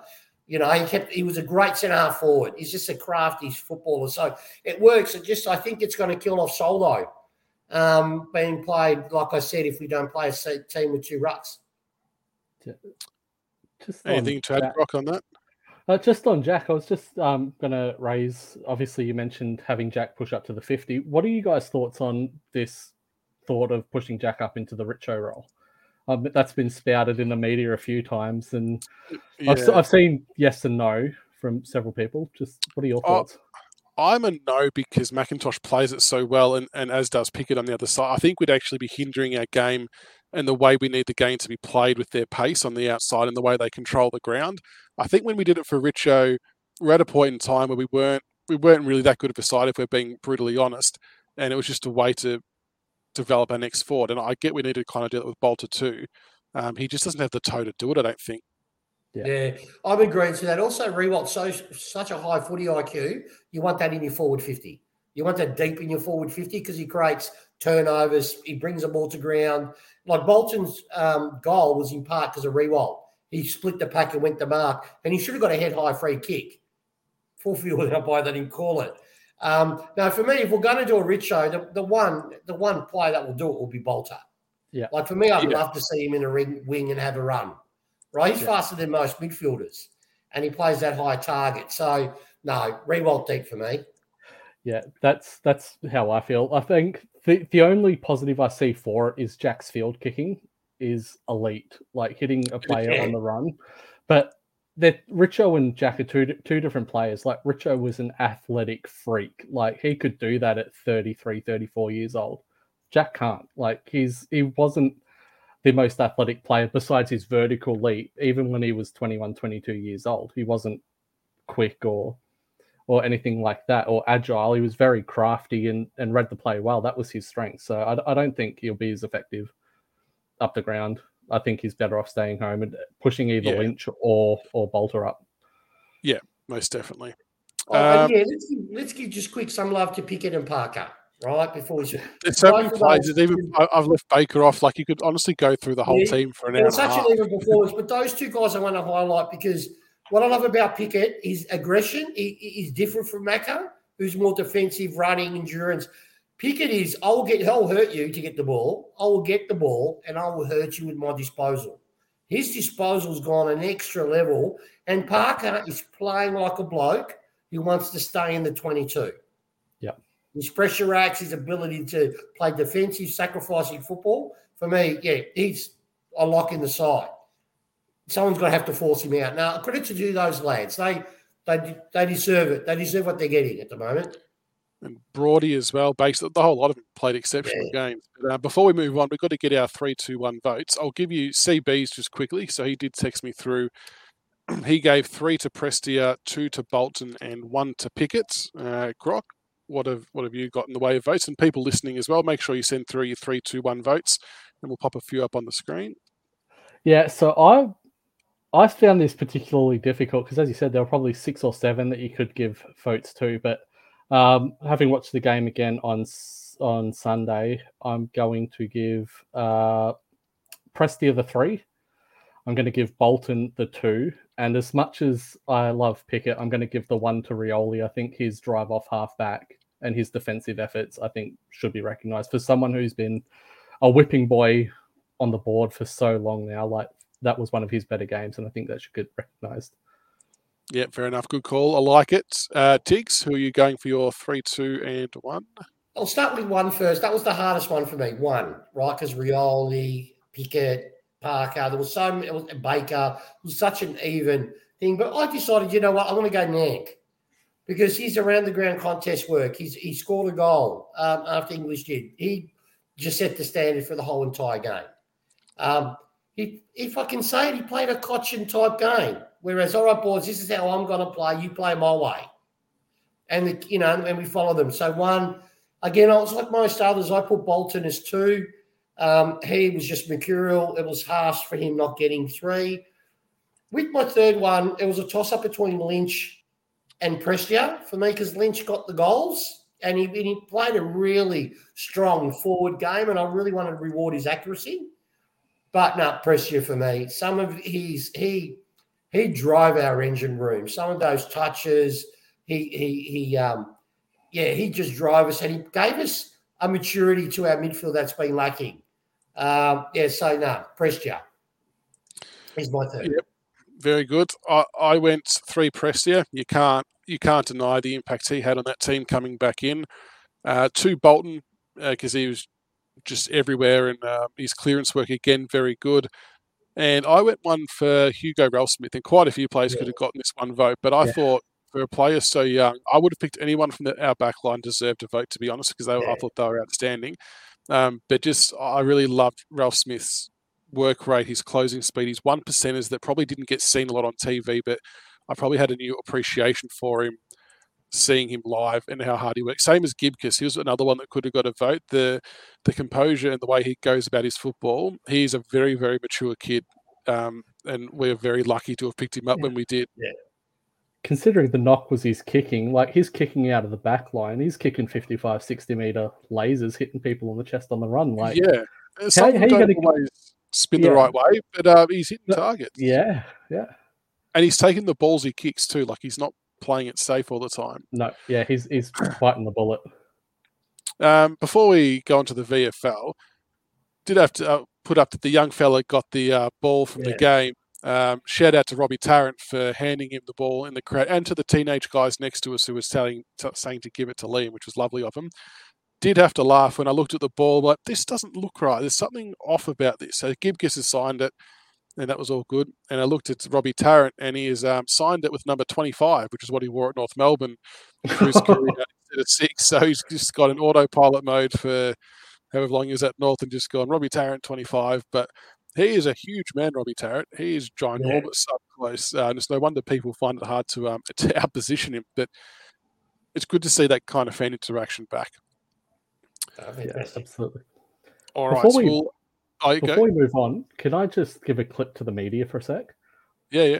You know, he kept he was a great centre half forward. He's just a crafty footballer. So it works. It just I think it's going to kill off Soldo um, being played, like I said, if we don't play a team with two rucks. Just Anything to add, Brock, on that? Uh, just on Jack, I was just um, going to raise. Obviously, you mentioned having Jack push up to the fifty. What are you guys' thoughts on this thought of pushing Jack up into the Richo role? Um, that's been spouted in the media a few times, and yeah. I've, I've, seen yes and no from several people. Just what are your oh, thoughts? I'm a no because McIntosh plays it so well, and, and as does Pickett on the other side. I think we'd actually be hindering our game and the way we need the game to be played with their pace on the outside and the way they control the ground. I think when we did it for Richo, we're at a point in time where we weren't we weren't really that good of a side if we're being brutally honest, and it was just a way to develop our next forward. And I get we need to kind of do it with Bolter too. Um, he just doesn't have the toe to do it. I don't think. Yeah, yeah I'm agreeing to that. Also, Riewoldt so such a high footy IQ. You want that in your forward fifty. You want that deep in your forward fifty because he creates turnovers. He brings the ball to ground. Like Bolton's um, goal was in part because of Riewoldt. He split the pack and went to mark, and he should have got a head high free kick. Full field umpire they didn't call it. Um, now, for me, if we're going to do a Richo, the, the one the one player that will do it will be Bolter. Yeah. Like for me, I'd yeah. love to see him in a ring, wing and have a run. Right? He's yeah. faster than most midfielders, and he plays that high target. So no, Riewoldt deep for me. Yeah, that's that's how I feel. I think the, the only positive I see for it is Jack's field kicking is elite, like hitting a (laughs) player on the run. But that Richo and Jack are two two different players. Like Richo was an athletic freak. Like he could do that at 33, 34 years old. Jack can't. Like he's he wasn't the most athletic player besides his vertical leap even when he was 21, 22 years old. He wasn't quick or or anything like that or agile. He was very crafty and, and read the play well. That was his strength. So I, I don't think he'll be as effective up the ground. I think he's better off staying home and pushing either yeah. Lynch or or Bolter up. Yeah, most definitely. Oh, um, yeah, let's give, let's give just quick some love to Pickett and Parker, right? Before we (laughs) there's so many players. Even I've left Baker off. Like you could honestly go through the whole yeah, team for an hour. It's such an even performance, but those two guys I want to highlight because what I love about Pickett is aggression. He, he's different from Macca, who's more defensive, running, endurance. Pickett is, I will get, I'll hurt you to get the ball. I will get the ball and I will hurt you with my disposal. His disposal's gone an extra level, and Parker is playing like a bloke who wants to stay in the 22. Yeah. His pressure acts, his ability to play defensive, sacrificing football. For me, yeah, he's a lock in the side. Someone's going to have to force him out. Now, credit to do those lads. They, they, they deserve it. They deserve what they're getting at the moment and Brody as well. Based the whole lot of them played exceptional yeah. games. But, uh, before we move on, we've got to get our three, two, one votes. I'll give you CBs just quickly. So he did text me through. (clears throat) he gave three to Prestia, two to Bolton, and one to Pickett. Uh, Croc, what have what have you got in the way of votes? And people listening as well, make sure you send through your three, two, one votes, and we'll pop a few up on the screen. Yeah, so I I found this particularly difficult because, as you said, there were probably six or seven that you could give votes to, but um, having watched the game again on on Sunday, I'm going to give uh, Prestia the three. I'm going to give Bolton the two. And as much as I love Pickett, I'm going to give the one to Rioli. I think his drive off half back and his defensive efforts, I think, should be recognised for someone who's been a whipping boy on the board for so long now. Like that was one of his better games, and I think that should get recognised. Yeah, fair enough. Good call. I like it. Uh, Tiggs, who are you going for your three, two, and one? I'll start with one first. That was the hardest one for me. One, Rikers, Rioli, Pickett, Parker, there was so it was Baker. It was such an even thing. But I decided, you know what? I want to go Nank because he's around the ground contest work. He's he scored a goal um, after English did. He just set the standard for the whole entire game. Um, if I can say it, he played a Cotchin type game. Whereas, all right, boys, this is how I'm going to play. You play my way, and the, you know, and we follow them. So one, again, I was like most others. I put Bolton as two. Um, he was just mercurial. It was harsh for him not getting three. with my third one, it was a toss up between Lynch and Prestia for me because Lynch got the goals and he, and he played a really strong forward game, and I really wanted to reward his accuracy. But no, Prestia for me. Some of his he he drove our engine room. Some of those touches, he he he um yeah, he just drove us and he gave us a maturity to our midfield that's been lacking. Um, yeah, so no, Prestia is my third. Yep. Very good. I, I went three Prestia. You can't you can't deny the impact he had on that team coming back in. Uh, two Bolton because uh, he was just everywhere and uh, his clearance work again very good. And I went one for Hugo Ralphsmith, and quite a few players yeah. could have gotten this one vote. But I yeah. thought for a player so young, I would have picked anyone from the, our backline deserved a vote, to be honest, because yeah. I thought they were outstanding. Um, but just I really loved Ralphsmith's work rate, his closing speed, his one percenters that probably didn't get seen a lot on TV, but I probably had a new appreciation for him seeing him live and how hard he works. Same as Gibcus, he was another one that could have got a vote. The the composure and the way he goes about his football, he's a very very mature kid, um, and we're very lucky to have picked him up yeah. when we did. Yeah. Considering the knock was his kicking, like he's kicking out of the back line, he's kicking 55, 60 meter lasers, hitting people on the chest on the run. Like, yeah, some how, how don't always spin yeah. the right way, but uh, he's hitting targets. Yeah, yeah, and he's taking the balls he kicks too. Like he's not playing it safe all the time. No, yeah, he's he's biting the bullet. Um, before we go on to the VFL, did have to uh, put up that the young fella got the uh, ball from yeah. the game. Um, shout out to Robbie Tarrant for handing him the ball in the crowd, and to the teenage guys next to us who was telling, t- saying to give it to Liam, which was lovely of him. Did have to laugh when I looked at the ball, like this doesn't look right. There's something off about this. So Gibcus has signed it and that was all good. And I looked at Robbie Tarrant, and he has um, signed it with number 25, which is what he wore at North Melbourne for his career (laughs) instead of six. So he's just got an autopilot mode for however long he was at North and just gone Robbie Tarrant 25. But he is a huge man, Robbie Tarrant. He is ginormous yeah. up close. Uh, and it's no wonder people find it hard to um, (laughs) to outposition him. But it's good to see that kind of fan interaction back. Oh, yeah, absolutely. All right, Before we, well, Oh, Before go. we move on, can I just give a clip to the media for a sec? Yeah, yeah.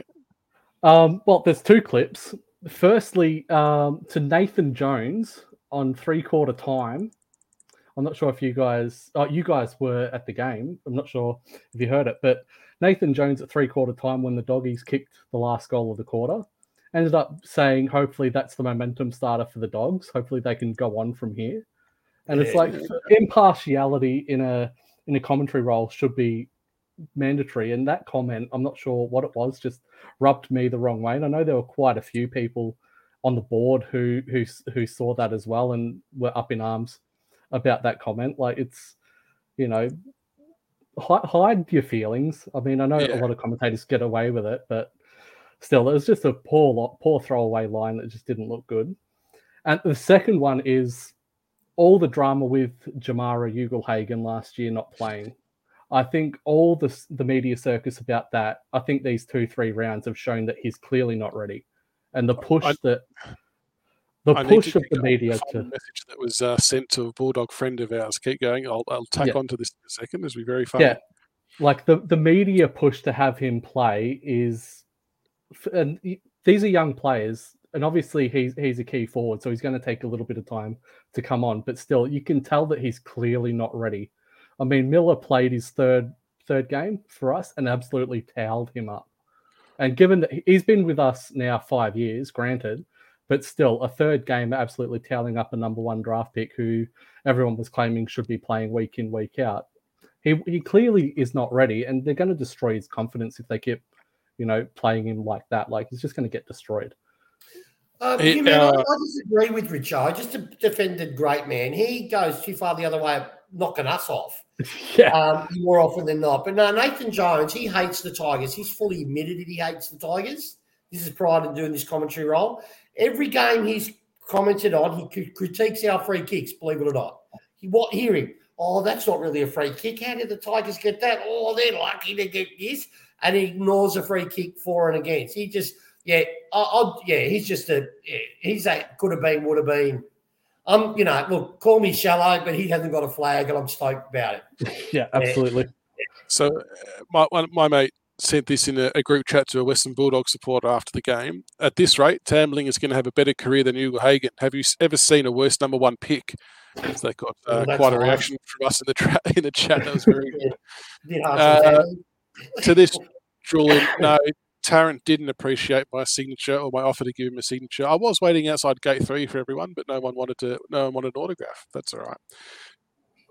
Um, well, there's two clips. Firstly, um, to Nathan Jones on three quarter time. I'm not sure if you guys, oh, you guys were at the game. I'm not sure if you heard it, but Nathan Jones at three quarter time when the doggies kicked the last goal of the quarter ended up saying, hopefully that's the momentum starter for the dogs. Hopefully they can go on from here. And yeah. it's like impartiality in a in a commentary role should be mandatory. And that comment, I'm not sure what it was, just rubbed me the wrong way. And I know there were quite a few people on the board who who who saw that as well and were up in arms about that comment. Like it's, you know, hide, hide your feelings. I mean, I know yeah. a lot of commentators get away with it, but still, it was just a poor poor throwaway line that just didn't look good. And the second one is all the drama with Jamarra Ugle-Hagan last year not playing. I think all the the media circus about that. I think these two three rounds have shown that he's clearly not ready, and the push I, that (sighs) the I push of the media to message that was uh, sent to a bulldog friend of ours. Keep going. I'll, I'll tack yeah. on to this in a second. This will be very fun. Yeah, like the the media push to have him play is, and these are young players and obviously he's he's a key forward, so he's going to take a little bit of time to come on. But still, you can tell that he's clearly not ready. I mean, Miller played his third third game for us and absolutely toweled him up. And given that he's been with us now five years, granted, but still a third game absolutely toweling up a number one draft pick who everyone was claiming should be playing week in week out. He he clearly is not ready, and they're going to destroy his confidence if they keep, you know, playing him like that. Like he's just going to get destroyed. Um, it, man, uh, I, disagree with Richard. Just defended great man. He goes too far the other way, knocking us off. (laughs) Yeah. Um, more often than not. But no, Nathan Jones, he hates the Tigers. He's fully admitted that he hates the Tigers. This is prior to doing this commentary role. Every game he's commented on, he critiques our free kicks, believe it or not. He what hear him? Oh, that's not really a free kick. How did the Tigers get that? Oh, they're lucky to get this. And he ignores a free kick for and against. He just – yeah, I, I, yeah, he's just a yeah, he's a could have been, would have been. Um, you know, look, call me shallow, but he hasn't got a flag, and I'm stoked about it. (laughs) yeah, absolutely. So, uh, my my mate sent this in a, a, group chat to a Western Bulldog supporter after the game. At this rate, Tambling is going to have a better career than Ugle-Hagan. Have you ever seen a worse number one pick? They got uh, well, quite a reaction from us in the, tra- (laughs) in the chat. That was very (laughs) good. uh, to this, Julian, no, Tarrant didn't appreciate my signature or my offer to give him a signature. I was waiting outside gate three for everyone, but no one wanted to. No one wanted an autograph. That's all right.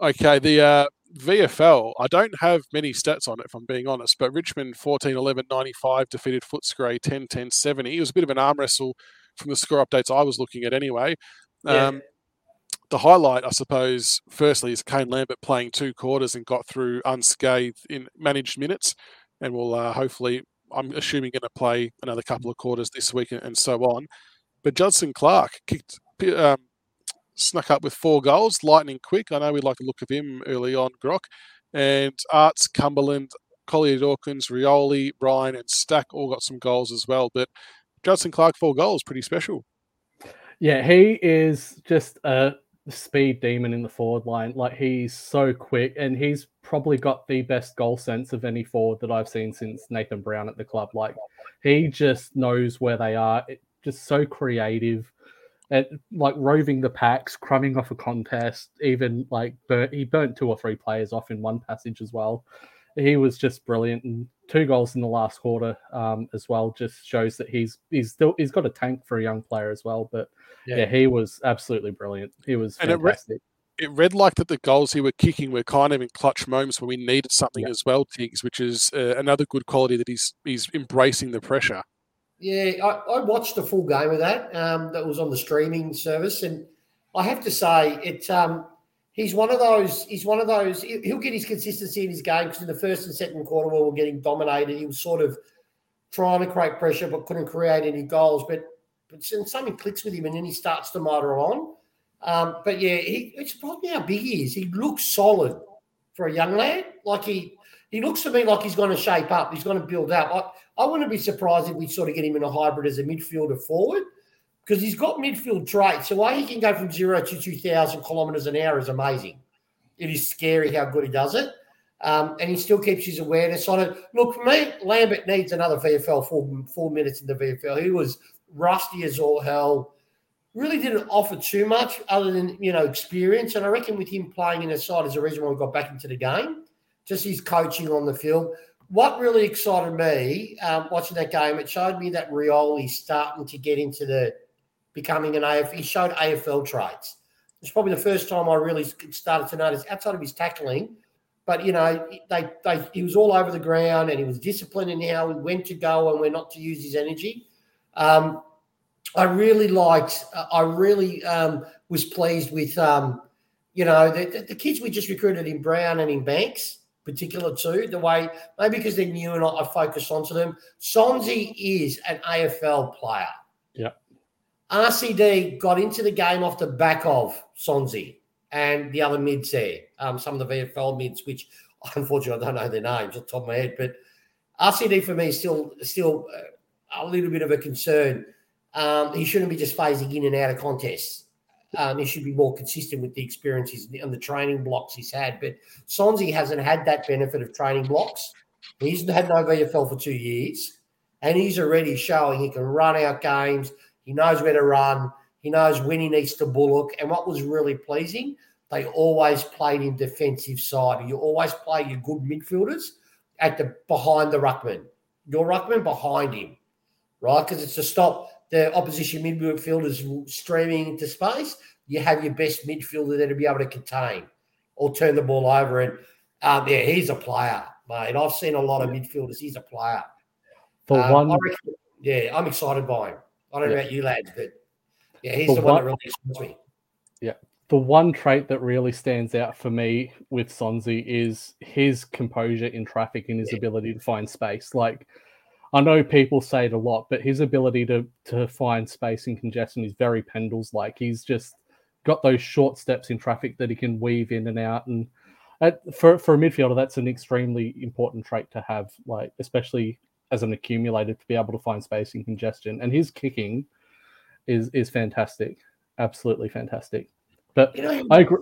Okay, the uh, VFL. I don't have many stats on it, if I'm being honest, but Richmond 14 11 95 defeated Footscray 10 10 70. It was a bit of an arm wrestle from the score updates I was looking at anyway. Yeah. Um, the highlight, I suppose, firstly, is Kane Lambert playing two quarters and got through unscathed in managed minutes, and we'll uh, hopefully I'm assuming going to play another couple of quarters this week and, so on. But Judson Clarke kicked, um, snuck up with four goals, lightning quick. I know we like the look of him early on, Grok. And Aarts, Cumberland, Collier Dawkins, Rioli, Ryan, and Stack all got some goals as well. But Judson Clarke, four goals, pretty special. Yeah, he is just a speed demon in the forward line. Like he's so quick, and he's probably got the best goal sense of any forward that I've seen since Nathan Brown at the club. Like he just knows where they are. It, just so creative. At like roving the packs, crumbing off a contest, even like burnt, he burnt two or three players off in one passage as well. He was just brilliant, and two goals in the last quarter um, as well just shows that he's he's still he's got a tank for a young player as well. But yeah, yeah he was absolutely brilliant. He was and fantastic. It, it read like that the goals he were kicking were kind of in clutch moments when we needed something yeah. as well, Tiggs, which is uh, another good quality that he's he's embracing the pressure. Yeah, I, I watched the full game of that. Um, that was on the streaming service, and I have to say it. Um, he's one of those. He's one of those. He'll get his consistency in his game because in the first and second quarter, we were getting dominated. He was sort of trying to create pressure, but couldn't create any goals. But but something clicks with him, and then he starts to motor on. Um, but yeah, he, it surprised me how big he is. He looks solid for a young lad. Like he he looks to me like he's going to shape up. He's going to build up. I, I wouldn't be surprised if we sort of get him in a hybrid as a midfielder forward because he's got midfield traits. The way he can go from zero to 2,000 kilometres an hour is amazing. It is scary how good he does it. Um, and he still keeps his awareness on it. Look, for me, Lambert needs another VFL four, four minutes in the VFL. He was rusty as all hell. Really didn't offer too much other than, you know, experience. And I reckon with him playing in the side is the reason why we got back into the game. Just his coaching on the field. What really excited me um, watching that game, it showed me that Rioli starting to get into the – becoming an AFL. He showed AFL traits. It's probably the first time I really started to notice outside of his tackling. But you know, they, they he was all over the ground and he was disciplined in how he went to go and where not to use his energy. Um, I really liked. I really um, was pleased with. Um, you know, the, the, kids we just recruited in Brown and in Banks, particular too. The way maybe because they're new and I, I focus onto them. Sonsie is an AFL player. RCD got into the game off the back of Sonsie and the other mids there, um, some of the VFL mids, which (laughs) unfortunately I don't know their names off the top of my head, but RCD for me is still still uh, a little bit of a concern. Um, he shouldn't be just phasing in and out of contests. Um, he should be more consistent with the experiences and the training blocks he's had. But Sonsie hasn't had that benefit of training blocks. He's had no VFL for two years, and he's already showing he can run out games – he knows where to run. He knows when he needs to bullock. And what was really pleasing, they always played in defensive side. You always play your good midfielders at the behind the ruckman. Your ruckman behind him, right? Because it's to stop the opposition midfielders streaming into space. You have your best midfielder there to be able to contain or turn the ball over. And um, yeah, he's a player, mate. I've seen a lot of midfielders. He's a player. For um, one, reckon, yeah, I'm excited by him. I don't know about you lads, but yeah, he's the, the one, one that really me. Yeah. The one trait that really stands out for me with Sonsie is his composure in traffic and his yeah. ability to find space. Like, I know people say it a lot, but his ability to to find space in congestion is very Pendles like. He's just got those short steps in traffic that he can weave in and out. And at, for for a midfielder, that's an extremely important trait to have. Like, especially as an accumulator to be able to find space in congestion. And his kicking is is fantastic, absolutely fantastic. But you know, I agree.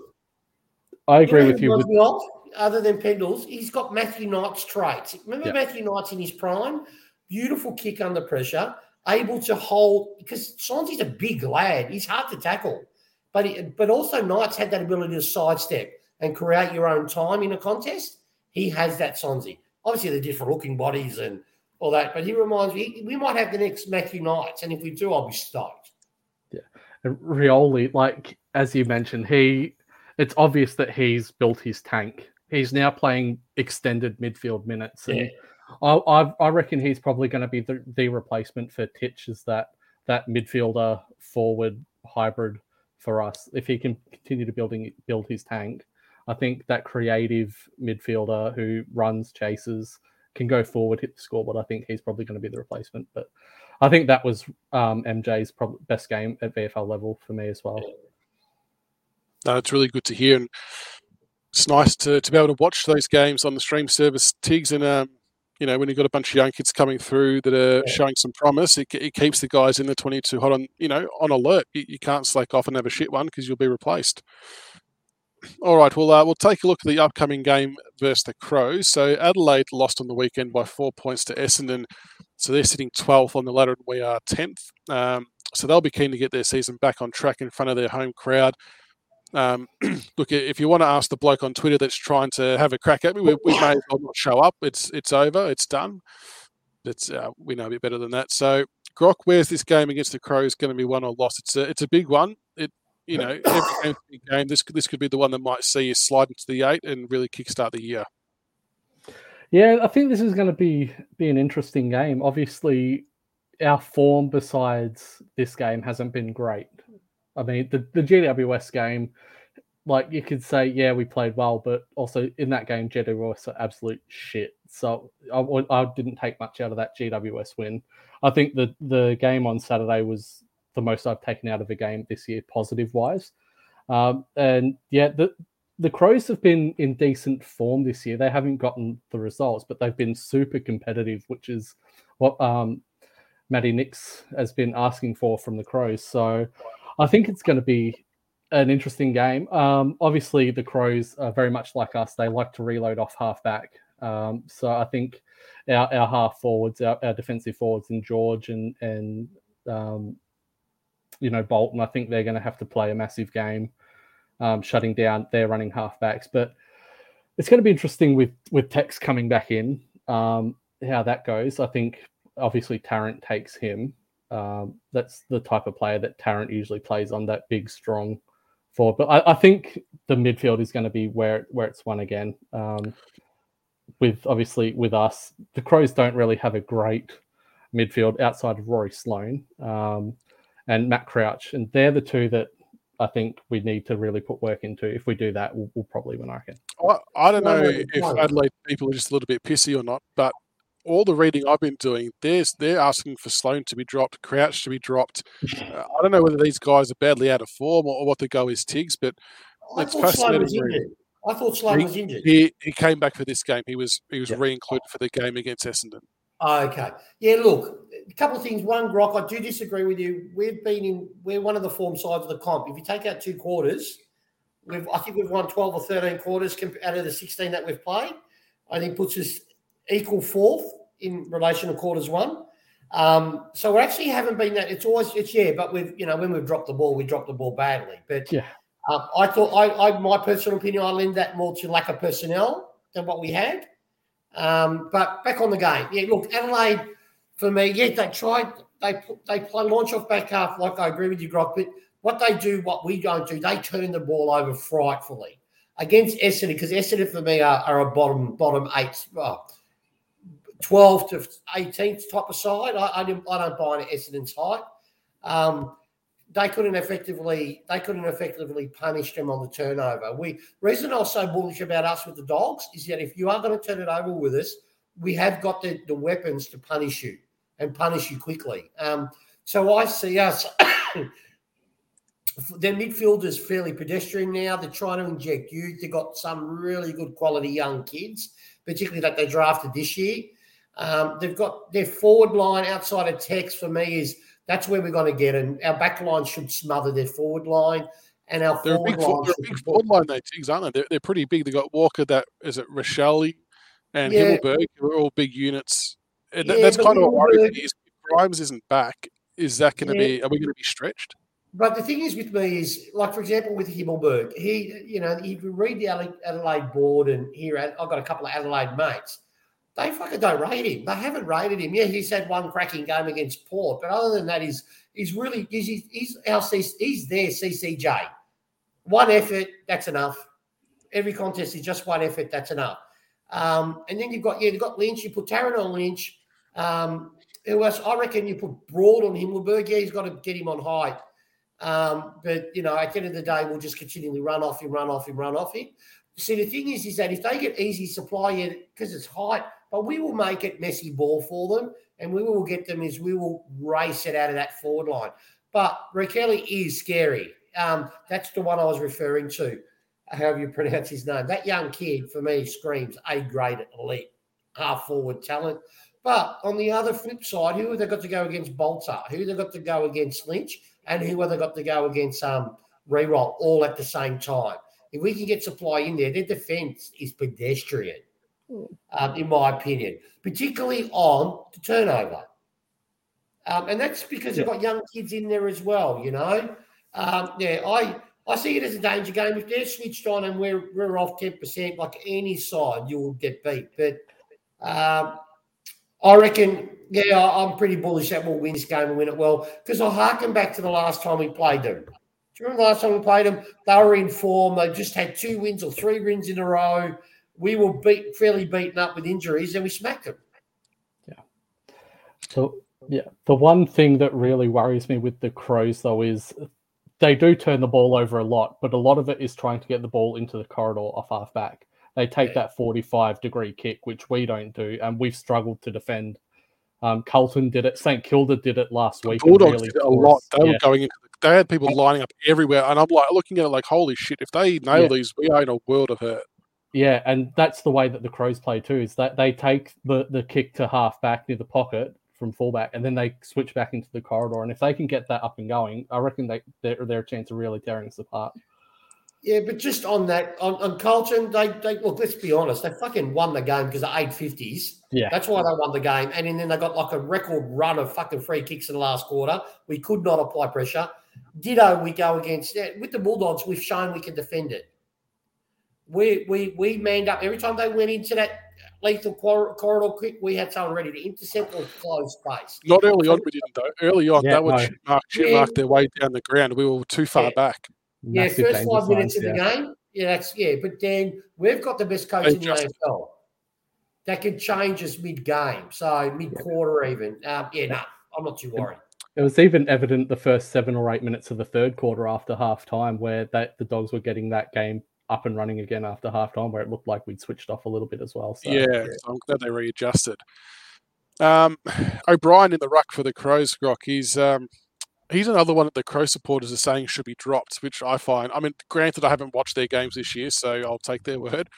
I agree You know with you. With, other than Pendles, he's got Matthew Knight's traits. Remember Yeah. Matthew Knight's in his prime? Beautiful kick under pressure, able to hold because Sonsie's a big lad. He's hard to tackle, but he, but also Knight's had that ability to sidestep and create your own time in a contest. He has that Sonsy. Obviously, they're different looking bodies and all that, but he reminds me we might have the next Matthew Knights, and if we do, I'll be stoked. Yeah Rioli, like as you mentioned, he it's obvious that he's built his tank. He's now playing extended midfield minutes, and Yeah. I, I I reckon he's probably going to be the, the replacement for Titch as that that midfielder forward hybrid for us. If he can continue to building build his tank, I think that creative midfielder who runs chases can go forward, hit the scoreboard. I think he's probably going to be the replacement, but. I think that was um, MJ's prob- best game at VFL level for me as well. No, it's really good to hear, and it's nice to, to be able to watch those games on the stream service, Tigs, and um, you know when you've got a bunch of young kids coming through that are Yeah. showing some promise, it, it keeps the guys in the twenty-two hot on you know on alert. You, you can't slack off and have a shit one because you'll be replaced. All right, well, uh, we'll take a look at the upcoming game versus the Crows. So Adelaide lost on the weekend by four points to Essendon, so they're sitting 12th on the ladder, and we are 10th. Um, so they'll be keen to get their season back on track in front of their home crowd. Um, (clears throat) look, if you want to ask the bloke on Twitter that's trying to have a crack at me, we, we may as well not show up. It's it's over. It's done. It's uh, we know a bit better than that. So, Grok, where's this game against the Crows going to be won or lost? It's a it's a big one. You know every game's a big game. This could- this could be the one that might see you slide into the eight and really kickstart the year. Yeah, I think this is going to be be an interesting game. Obviously, our form besides this game hasn't been great. I mean, the the GWS game, like you could say, yeah, we played well, but also in that game, GWS are absolute shit. So I, I didn't take much out of that GWS win. I think the the game on Saturday was the most I've taken out of a game this year, positive wise. Um, and yeah, the the Crows have been in decent form this year. They haven't gotten the results, but they've been super competitive, which is what um, Matty Nicks has been asking for from the Crows. So I think it's going to be an interesting game. Um, obviously, the Crows are very much like us. They like to reload off halfback. Um, so I think our, our half forwards, our, our defensive forwards, in George and and um, you know Bolton, I think they're going to have to play a massive game um, shutting down their running halfbacks. But it's going to be interesting with with Tex coming back in, um, how that goes. I think obviously Tarrant takes him. Um, that's the type of player that Tarrant usually plays on that big, strong forward. But I, I think the midfield is going to be where where it's won again. Um, with obviously with us, the Crows don't really have a great midfield outside of Rory Sloane um, and Matt Crouch, and they're the two that I think we need to really put work into. If we do that, we'll, we'll probably win. I reckon. I, I don't know no, if no. Adelaide people are just a little bit pissy or not, but all the reading I've been doing, there's they're asking for Sloane to be dropped, Crouch to be dropped. (laughs) Uh, I don't know whether these guys are badly out of form or, or what the go is, Tiggs, but I It's thought Sloane was fascinating injured. I thought Sloane was injured. he, he came back for this game. He was he was Yeah. re-included for the game against Essendon. Okay. Yeah, look, a couple of things. One, Grock, I do disagree with you. We've been in, we're one of the form sides of the comp. If you take out two quarters, we've, I think we've won 12 or 13 quarters out of the 16 that we've played. I think puts us equal fourth in relation to quarters one. Um, so we actually haven't been that. It's always, it's yeah, but we've, you know, when we've dropped the ball, we dropped the ball badly. But Yeah. um, I thought, I, I, my personal opinion, I lend that more to lack of personnel than what we had. Um, but back on the game, yeah. Look, Adelaide, for me, yeah, they tried. They they play launch off back half. Like I agree with you, Grock. But what they do, what we don't do, they turn the ball over frightfully against Essendon because Essendon for me are, are a bottom bottom eight, well, twelve to eighteenth type of side. I, I, don't, I don't buy into Essendon's height. Um, they couldn't effectively they couldn't effectively punish them on the turnover. We reason I was so bullish about us with the dogs is that if you are going to turn it over with us, we have got the, the weapons to punish you and punish you quickly. Um, so I see us. (coughs) their midfield is fairly pedestrian now. They're trying to inject youth. They've got some really good quality young kids, particularly that they drafted this year. Um, they've got their forward line outside of Tex for me is that's where we're going to get, and our back line should smother their forward line. and our They're forward big, line they're a big forward line, though, Tiggs, aren't they? They're, they're pretty big. They've got Walker, that is it, Rachele and Yeah. Himmelberg, who are all big units. And Yeah, that's kind of a worry. Is if Grimes isn't back, is that going to Yeah. be? Are we going to be stretched? But the thing is with me is, like for example, with Himmelberg, he, you know, if you read the Adelaide board and here, I've got a couple of Adelaide mates, they fucking don't rate him. They haven't rated him. Yeah, he's had one cracking game against Port, but other than that, he's he's really he's he's our he's their CCJ. One effort, that's enough. Every contest is just one effort, that's enough. Um, and then you've got yeah, you've got Lynch. You put Tarrant on Lynch. Um, who else? I reckon you put Broad on Himmelberg. Yeah, he's got to get him on height. Um, but you know, at the end of the day, we'll just continually run off him, run off him, run off him. See, the thing is, is that if they get easy supply because it's height, but we will make it messy ball for them, and we will get them is we will race it out of that forward line. But Kelly is scary. Um, that's the one I was referring to. However you pronounce his name, that young kid for me screams A grade elite, half forward talent. But on the other flip side, who have they got to go against Bolter? Who have they got to go against Lynch? And who have they got to go against um, Riewoldt all at the same time? If we can get supply in there, their defence is pedestrian, um, in my opinion, particularly on the turnover. Um, and that's because they've got young kids in there as well, you know. Um, yeah, I I see it as a danger game. If they're switched on and we're we're off ten percent, like any side, you will get beat. But um, I reckon, yeah, I'm pretty bullish that we'll win this game and win it well because I harken back to the last time we played them. Do you remember the last time we played them? They were in form. They just had two wins or three wins in a row. We were beat, fairly beaten up with injuries, and we smacked them. Yeah. So yeah, the one thing that really worries me with the Crows though is they do turn the ball over a lot, but a lot of it is trying to get the ball into the corridor off half back. They take Yeah. that 45 degree kick, which we don't do, and we've struggled to defend. Um, Carlton did it. St Kilda did it last week. and Bulldogs really did it a lot. They yeah. were going into. The, they had people lining up everywhere, and I'm like looking at it like, holy shit! If they nail Yeah. these, we are in a world of hurt. Yeah, and that's the way that the Crows play too. Is that they take the the kick to half back near the pocket from fullback, and then they switch back into the corridor. And if they can get that up and going, I reckon they they're, they're a chance of really tearing us apart. Yeah, but just on that, on, on Carlton, they, they look. Let's be honest, they fucking won the game because of eight fifties. Yeah. That's why they won the game. And then they got like a record run of fucking free kicks in the last quarter. We could not apply pressure. Ditto, we go against yeah, with the Bulldogs. We've shown we can defend it. We we we manned up every time they went into that lethal cor- corridor quick. We had someone ready to intercept or close space. Not early on, we didn't though. Early on, Yeah, that would no. chip mark, chip Yeah. mark their way down the ground. We were too far Yeah. back. Yeah, Massive first five minutes signs, of the yeah. game. Yeah, that's yeah. But then we've got the best coach They in the just- AFL. That can change us mid game, so mid quarter even. Um, yeah, no, I'm not too worried. It was even evident the first seven or eight minutes of the third quarter after half time, where that the dogs were getting that game up and running again after half time, where it looked like we'd switched off a little bit as well. So yeah, I'm glad they readjusted. Um, (sighs) O'Brien in the ruck for the Crows, Rock. He's um, he's another one that the Crow supporters are saying should be dropped, which I find. I mean, granted, I haven't watched their games this year, so I'll take their (laughs) word.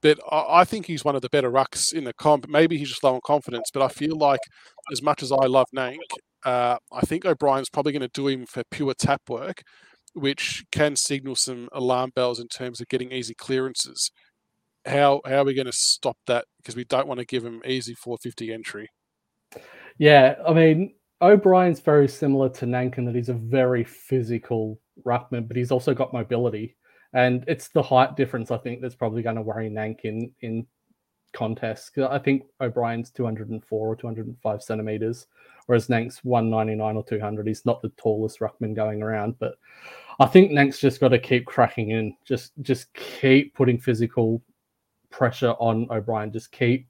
But I, I think he's one of the better rucks in the comp. Maybe he's just low on confidence, but I feel like as much as I love Nank, uh, I think O'Brien's probably going to do him for pure tap work, which can signal some alarm bells in terms of getting easy clearances. How how are we going to stop that? Because we don't want to give him easy 450 entry. Yeah, I mean, O'Brien's very similar to Nankin that he's a very physical ruckman, but he's also got mobility. And it's the height difference, I think, that's probably going to worry Nankin in contests. I think O'Brien's 204 or 205 centimeters, whereas Nank's 199 or 200. He's not the tallest ruckman going around, but I think Nank's just got to keep cracking in, just just keep putting physical pressure on O'Brien, just keep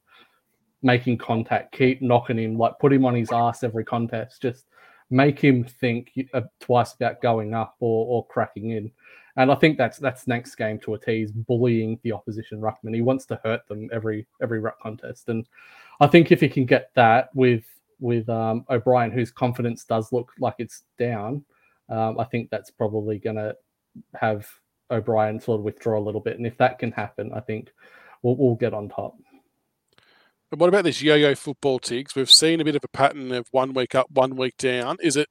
making contact, keep knocking him, like put him on his ass every contest, just make him think uh, twice about going up or, or cracking in. And I think that's that's next game to a T. Bullying the opposition ruckman. He wants to hurt them every every ruck contest, and I think if he can get that with with um, O'Brien, whose confidence does look like it's down, um, I think that's probably going to have O'Brien sort of withdraw a little bit. And if that can happen, I think we'll, we'll get on top. And what about this yo-yo football, Tigs? We've seen a bit of a pattern of one week up, one week down. Is it?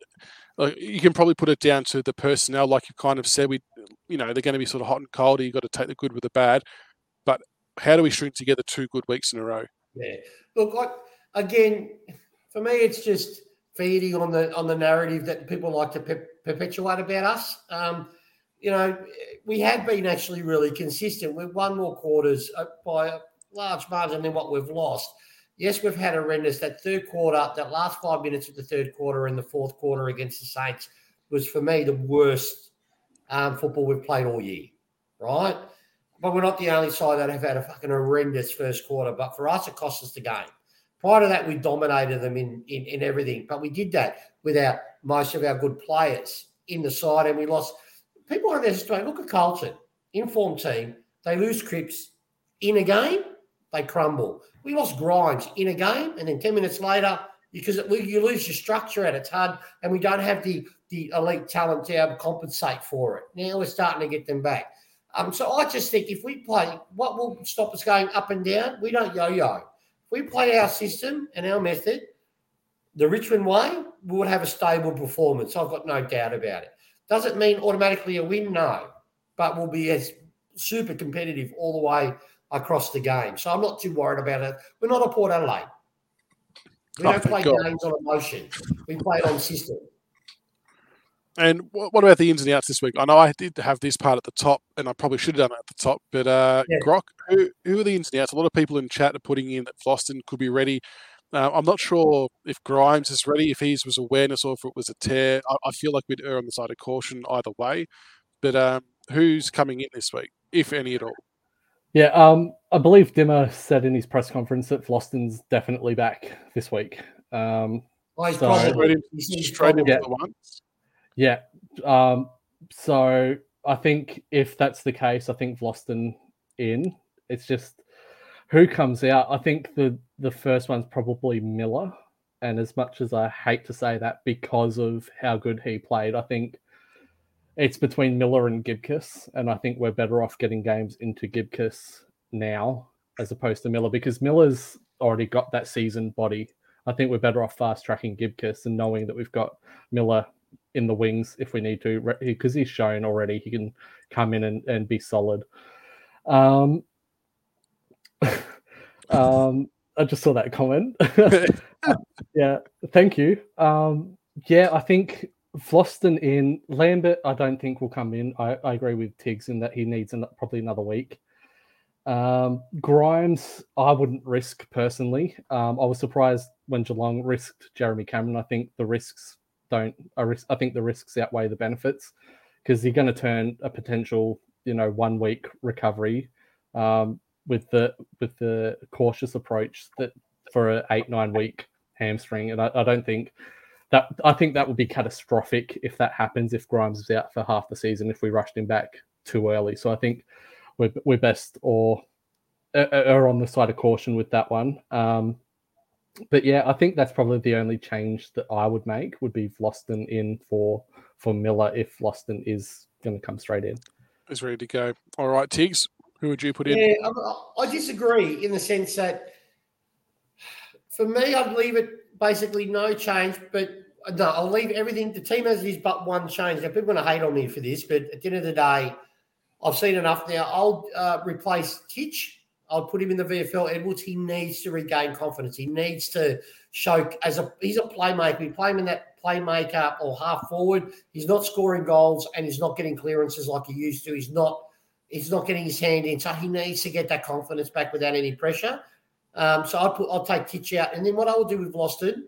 You can probably put it down to the personnel, like you kind of said. We, you know, they're going to be sort of hot and cold. You got to take the good with the bad. But how do we string together two good weeks in a row? Yeah. Look, I, again, for me, it's just feeding on the on the narrative that people like to pe- perpetuate about us. Um, you know, we have been actually really consistent. We've won more quarters uh, by a large margin than what we've lost. Yes, we've had horrendous. That third quarter, that last five minutes of the third quarter and the fourth quarter against the Saints was for me the worst um, football we've played all year, right? But we're not the only side that have had a fucking horrendous first quarter. But for us, it cost us the game. Prior to that, we dominated them in, in, in everything. But we did that without most of our good players in the side, and we lost. People there. Look at Carlton, informed team. They lose Cripps in a game, they crumble. We lost Grimes in a game, and then 10 minutes later, because it, you lose your structure at its hard, and we don't have the, the elite talent to able to compensate for it. Now we're starting to get them back. Um, so I just think if we play, what will stop us going up and down? We don't yo yo. If we play our system and our method, the Richmond way, we would have a stable performance. I've got no doubt about it. Does it mean automatically a win? No. But we'll be as super competitive all the way across the game. So I'm not too worried about it. We're not a Port Adelaide. We don't play God. games on emotion. We play on system. And what about the ins and outs this week? I know I did have this part at the top, and I probably should have done it at the top. But uh, yeah. Grok, who, who are the ins and outs? A lot of people in chat are putting in that Vlastuin could be ready. Uh, I'm not sure if Grimes is ready, if his was awareness or if it was a tear. I, I feel like we'd err on the side of caution either way. But um, who's coming in this week, if any at all? Yeah, um, I believe Dimma said in his press conference that Vlastuin's definitely back this week. Um, oh, he's so, probably straight into yeah. the ones. Yeah. Um, so I think if that's the case, I think Vlastuin in. It's just who comes out. I think the the first one's probably Miller. And as much as I hate to say that because of how good he played, I think it's between Miller and Gibcus, and I think we're better off getting games into Gibcus now as opposed to Miller because Miller's already got that seasoned body. I think we're better off fast tracking Gibcus and knowing that we've got Miller in the wings if we need to because he's shown already he can come in and, and be solid. Um, (laughs) um, I just saw that comment. (laughs) (laughs) yeah, thank you. Um, yeah, I think Vlastuin in Lambert, I don't think will come in. I, I agree with Tiggs in that he needs an, probably another week. Um, Grimes, I wouldn't risk personally. Um, I was surprised when Geelong risked Jeremy Cameron. I think the risks don't. I, risk, I think the risks outweigh the benefits because you're going to turn a potential, you know, one week recovery um, with the with the cautious approach that for an eight nine week hamstring, and I, I don't think that I think that would be catastrophic if that happens. If Grimes is out for half the season, if we rushed him back too early, so I think we're we're best or are on the side of caution with that one. Um, but yeah, I think that's probably the only change that I would make would be Vlastuin in for for Miller if Vlastuin is going to come straight in. Is ready to go. All right, Tiggs, who would you put in? Yeah, I, I disagree in the sense that for me, I'd leave it basically no change, but no, I'll leave everything. The team has this but one change. Now, people are going to hate on me for this, but at the end of the day, I've seen enough now. I'll uh, replace Titch. I'll put him in the VFL. Edwards, he needs to regain confidence. He needs to show as a he's a playmaker. We play him in that playmaker or half forward. He's not scoring goals and he's not getting clearances like he used to. He's not he's not getting his hand in. So he needs to get that confidence back without any pressure. Um, so I'll put I'll take Titch out, and then what I will do with Vlastuin,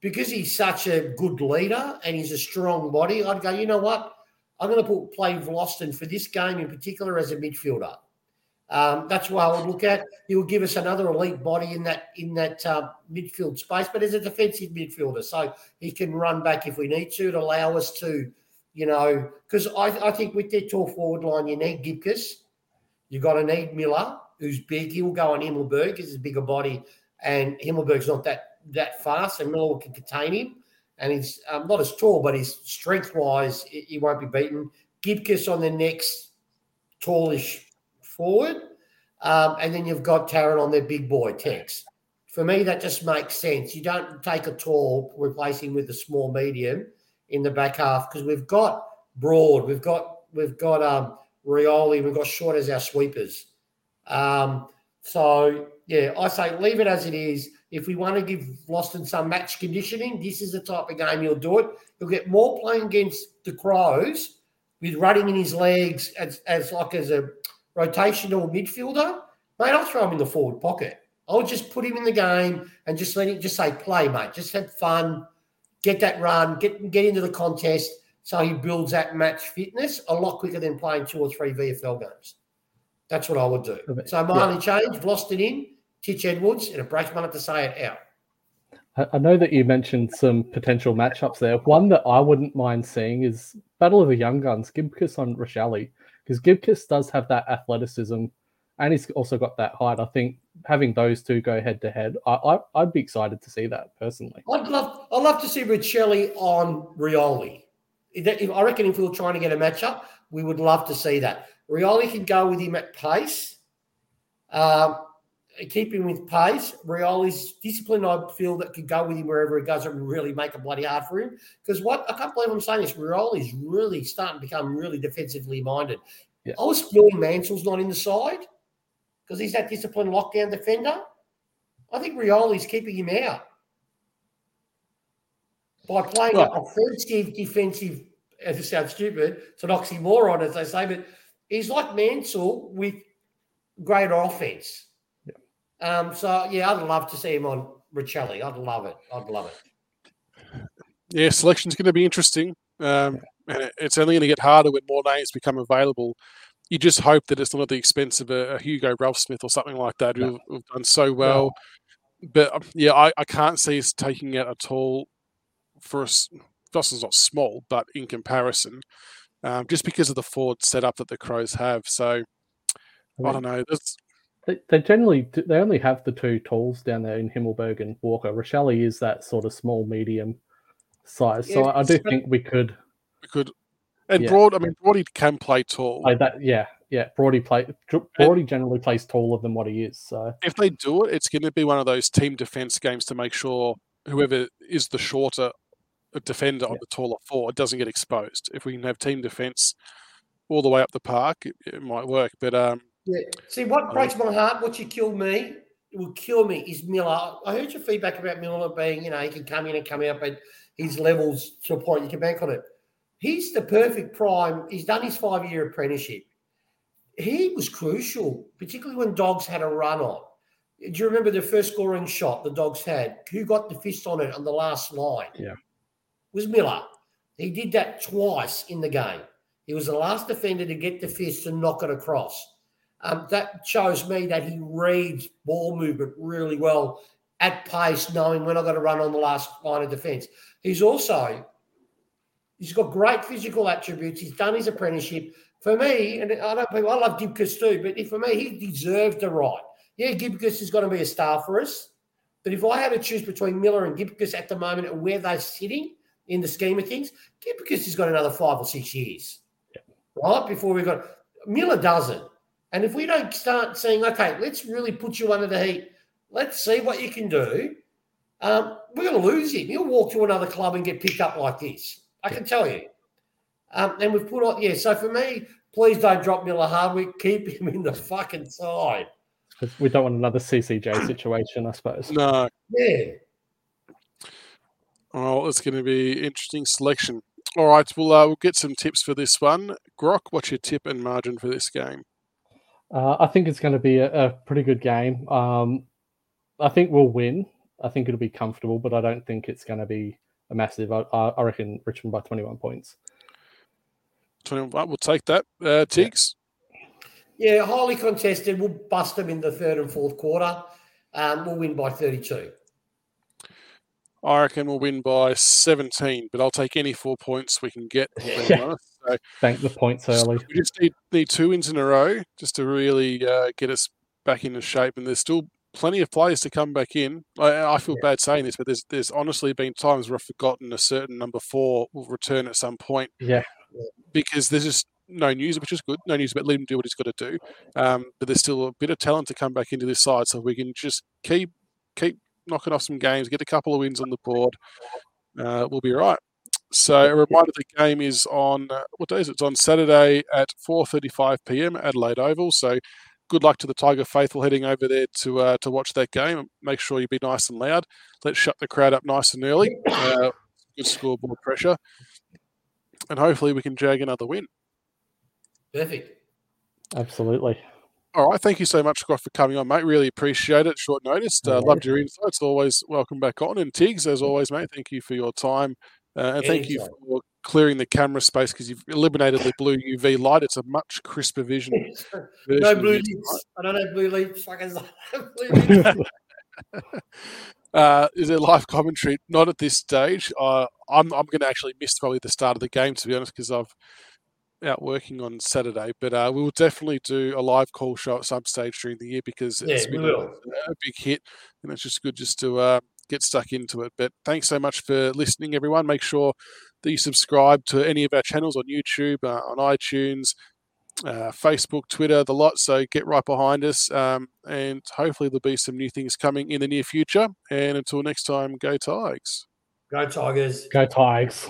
because he's such a good leader and he's a strong body, I'd go. You know what? I'm going to put play Vlastuin for this game in particular as a midfielder. Um, that's why I would look at. He will give us another elite body in that in that uh, midfield space, but as a defensive midfielder, so he can run back if we need to to allow us to, you know, because I, I think with their tall forward line, you need Gibcus, you got to need Miller, who's big. He'll go on Himmelberg because he's a bigger body, and Himmelberg's not that that fast, and Miller can contain him. And he's um, not as tall, but his strength wise, he won't be beaten. Gibcus on the next tallish forward, um, and then you've got Tarrant on their big boy Tex. For me, that just makes sense. You don't take a tall, replacing with a small medium. in the back half because we've got Broad, we've got we've got um, Rioli, we've got Short as our sweepers. Um, so yeah, I say leave it as it is. If we want to give Vlastuin some match conditioning, this is the type of game he'll do it. He'll get more playing against the Crows with running in his legs as, as like as a rotational midfielder. Mate, I'll throw him in the forward pocket. I'll just put him in the game and just let him just say play, mate. Just have fun, get that run, get get into the contest so he builds that match fitness a lot quicker than playing two or three VFL games. That's what I would do. So my yeah. change, lost it in, Titch Edwards, and a breaks my heart to say it out. I know that you mentioned some potential matchups there. One that I wouldn't mind seeing is Battle of the Young Guns, Gibcus on Rachele, because Gibcus does have that athleticism and he's also got that height. I think having those two go head to head, I, would be excited to see that personally. I'd love I'd love to see Rachele on Rioli. I reckon if we were trying to get a matchup, we would love to see that. Rioli can go with him at pace. Um, keep him with pace. Rioli's discipline, I feel, that could go with him wherever he goes and really make it bloody hard for him. Because what I can't believe I'm saying this, Rioli's really starting to become really defensively minded. Yeah. I was feeling Mansell's not in the side because he's that disciplined lockdown defender. I think Rioli's keeping him out by playing an offensive, defensive. As it sounds stupid, it's an oxymoron, as they say, but he's like Mansell with greater offense. Yeah. Um, so yeah, I'd love to see him on Rachele. I'd love it. I'd love it. Yeah, selection's going to be interesting. Um, and it's only going to get harder when more names become available. You just hope that it's not at the expense of a, a Hugo Ralphsmith or something like that, who've, who've done so well. But um, yeah, I, I can't see us taking it at all for us. Boston's not small, but in comparison, um, just because of the forward setup that the Crows have. So I, mean, I don't know. They, they, generally they only have the two tools down there in Himmelberg and Walker. Rachele is that sort of small medium size, yeah, so I do think we could we could. And yeah. Broad, I mean, Broady can play tall. That, yeah, yeah. Broady play. Broady generally plays taller than what he is. So if they do it, it's going to be one of those team defense games to make sure whoever is the shorter defender yeah. on the taller four, it doesn't get exposed. If we can have team defence all the way up the park, it, it might work. But um, yeah, see what breaks my heart, what you kill me, will kill me is Miller. I heard your feedback about Miller being, you know, he can come in and come out, but his levels to a point you can bank on it. He's the perfect prime. He's done his five year apprenticeship. He was crucial, particularly when Dogs had a run on. Do you remember the first scoring shot the Dogs had? Who got the fist on it on the last line? Yeah was Miller. He did that twice in the game. He was the last defender to get the fist and knock it across. Um, that shows me that he reads ball movement really well at pace, knowing when I've got to run on the last line of defence. He's also he's got great physical attributes. He's done his apprenticeship. For me, and I people, I love Gibcus too, but for me, he deserved the right. Yeah, Gibcus is going to be a star for us. But if I had to choose between Miller and Gibcus at the moment and where they're sitting, in the scheme of things. because he's got another five or six years, yeah. right? Before we've got Miller doesn't. And if we don't start saying, okay, let's really put you under the heat, let's see what you can do, um, we're going to lose him. He'll walk to another club and get picked up like this. I can tell you. Um, and we've put on, yeah. So for me, please don't drop Miller Hardwick. Keep him in the fucking side. We don't want another CCJ situation, I suppose. No. Yeah. Oh, it's going to be interesting selection. All right, we'll uh, we'll get some tips for this one. Grok, what's your tip and margin for this game? Uh, I think it's going to be a, a pretty good game. Um, I think we'll win. I think it'll be comfortable, but I don't think it's going to be a massive. I, I reckon Richmond by 21 points. 21, we'll take that. Uh, Tiggs? Yeah. yeah, highly contested. We'll bust them in the third and fourth quarter. Um, we'll win by 32. I reckon we'll win by 17, but I'll take any four points we can get. (laughs) Yeah. So, Bank the points early. We just need, need two wins in a row just to really uh, get us back into shape. And there's still plenty of players to come back in. I, I feel yeah. bad saying this, but there's there's honestly been times where I've forgotten a certain number four will return at some point. Yeah. Because there's just no news, which is good. No news about let him do what he's got to do. Um, but there's still a bit of talent to come back into this side, so we can just keep keep knocking off some games, get a couple of wins on the board, uh, we'll be right. So a reminder: the game is on uh, what day is it? It's on Saturday at 4:35 p.m. Adelaide Oval. So good luck to the Tiger faithful heading over there to uh, to watch that game. Make sure you be nice and loud. Let's shut the crowd up nice and early. Uh, good scoreboard pressure, and hopefully we can jag another win. Perfect. Absolutely. All right, thank you so much, Scott, for coming on, mate. Really appreciate it. Short notice. Uh, loved your insights. Always welcome back on. And Tiggs, as always, mate, thank you for your time. Uh, and thank you for clearing the camera space because you've eliminated the blue UV light. It's a much crisper vision. (laughs) no blue lights. I don't have blue (laughs) (laughs) lights. uh, is there live commentary? Not at this stage. Uh, I'm I'm going to actually miss probably the start of the game to be honest because I've out working on Saturday, but uh, we will definitely do a live call show at some stage during the year because yeah, it's been a, a, big hit, and it's just good just to uh, get stuck into it. But thanks so much for listening, everyone. Make sure that you subscribe to any of our channels on YouTube, uh, on iTunes, uh, Facebook, Twitter, the lot. So get right behind us, um, and hopefully there'll be some new things coming in the near future. And until next time, go Tigers. Go Tigers. Go Tigers.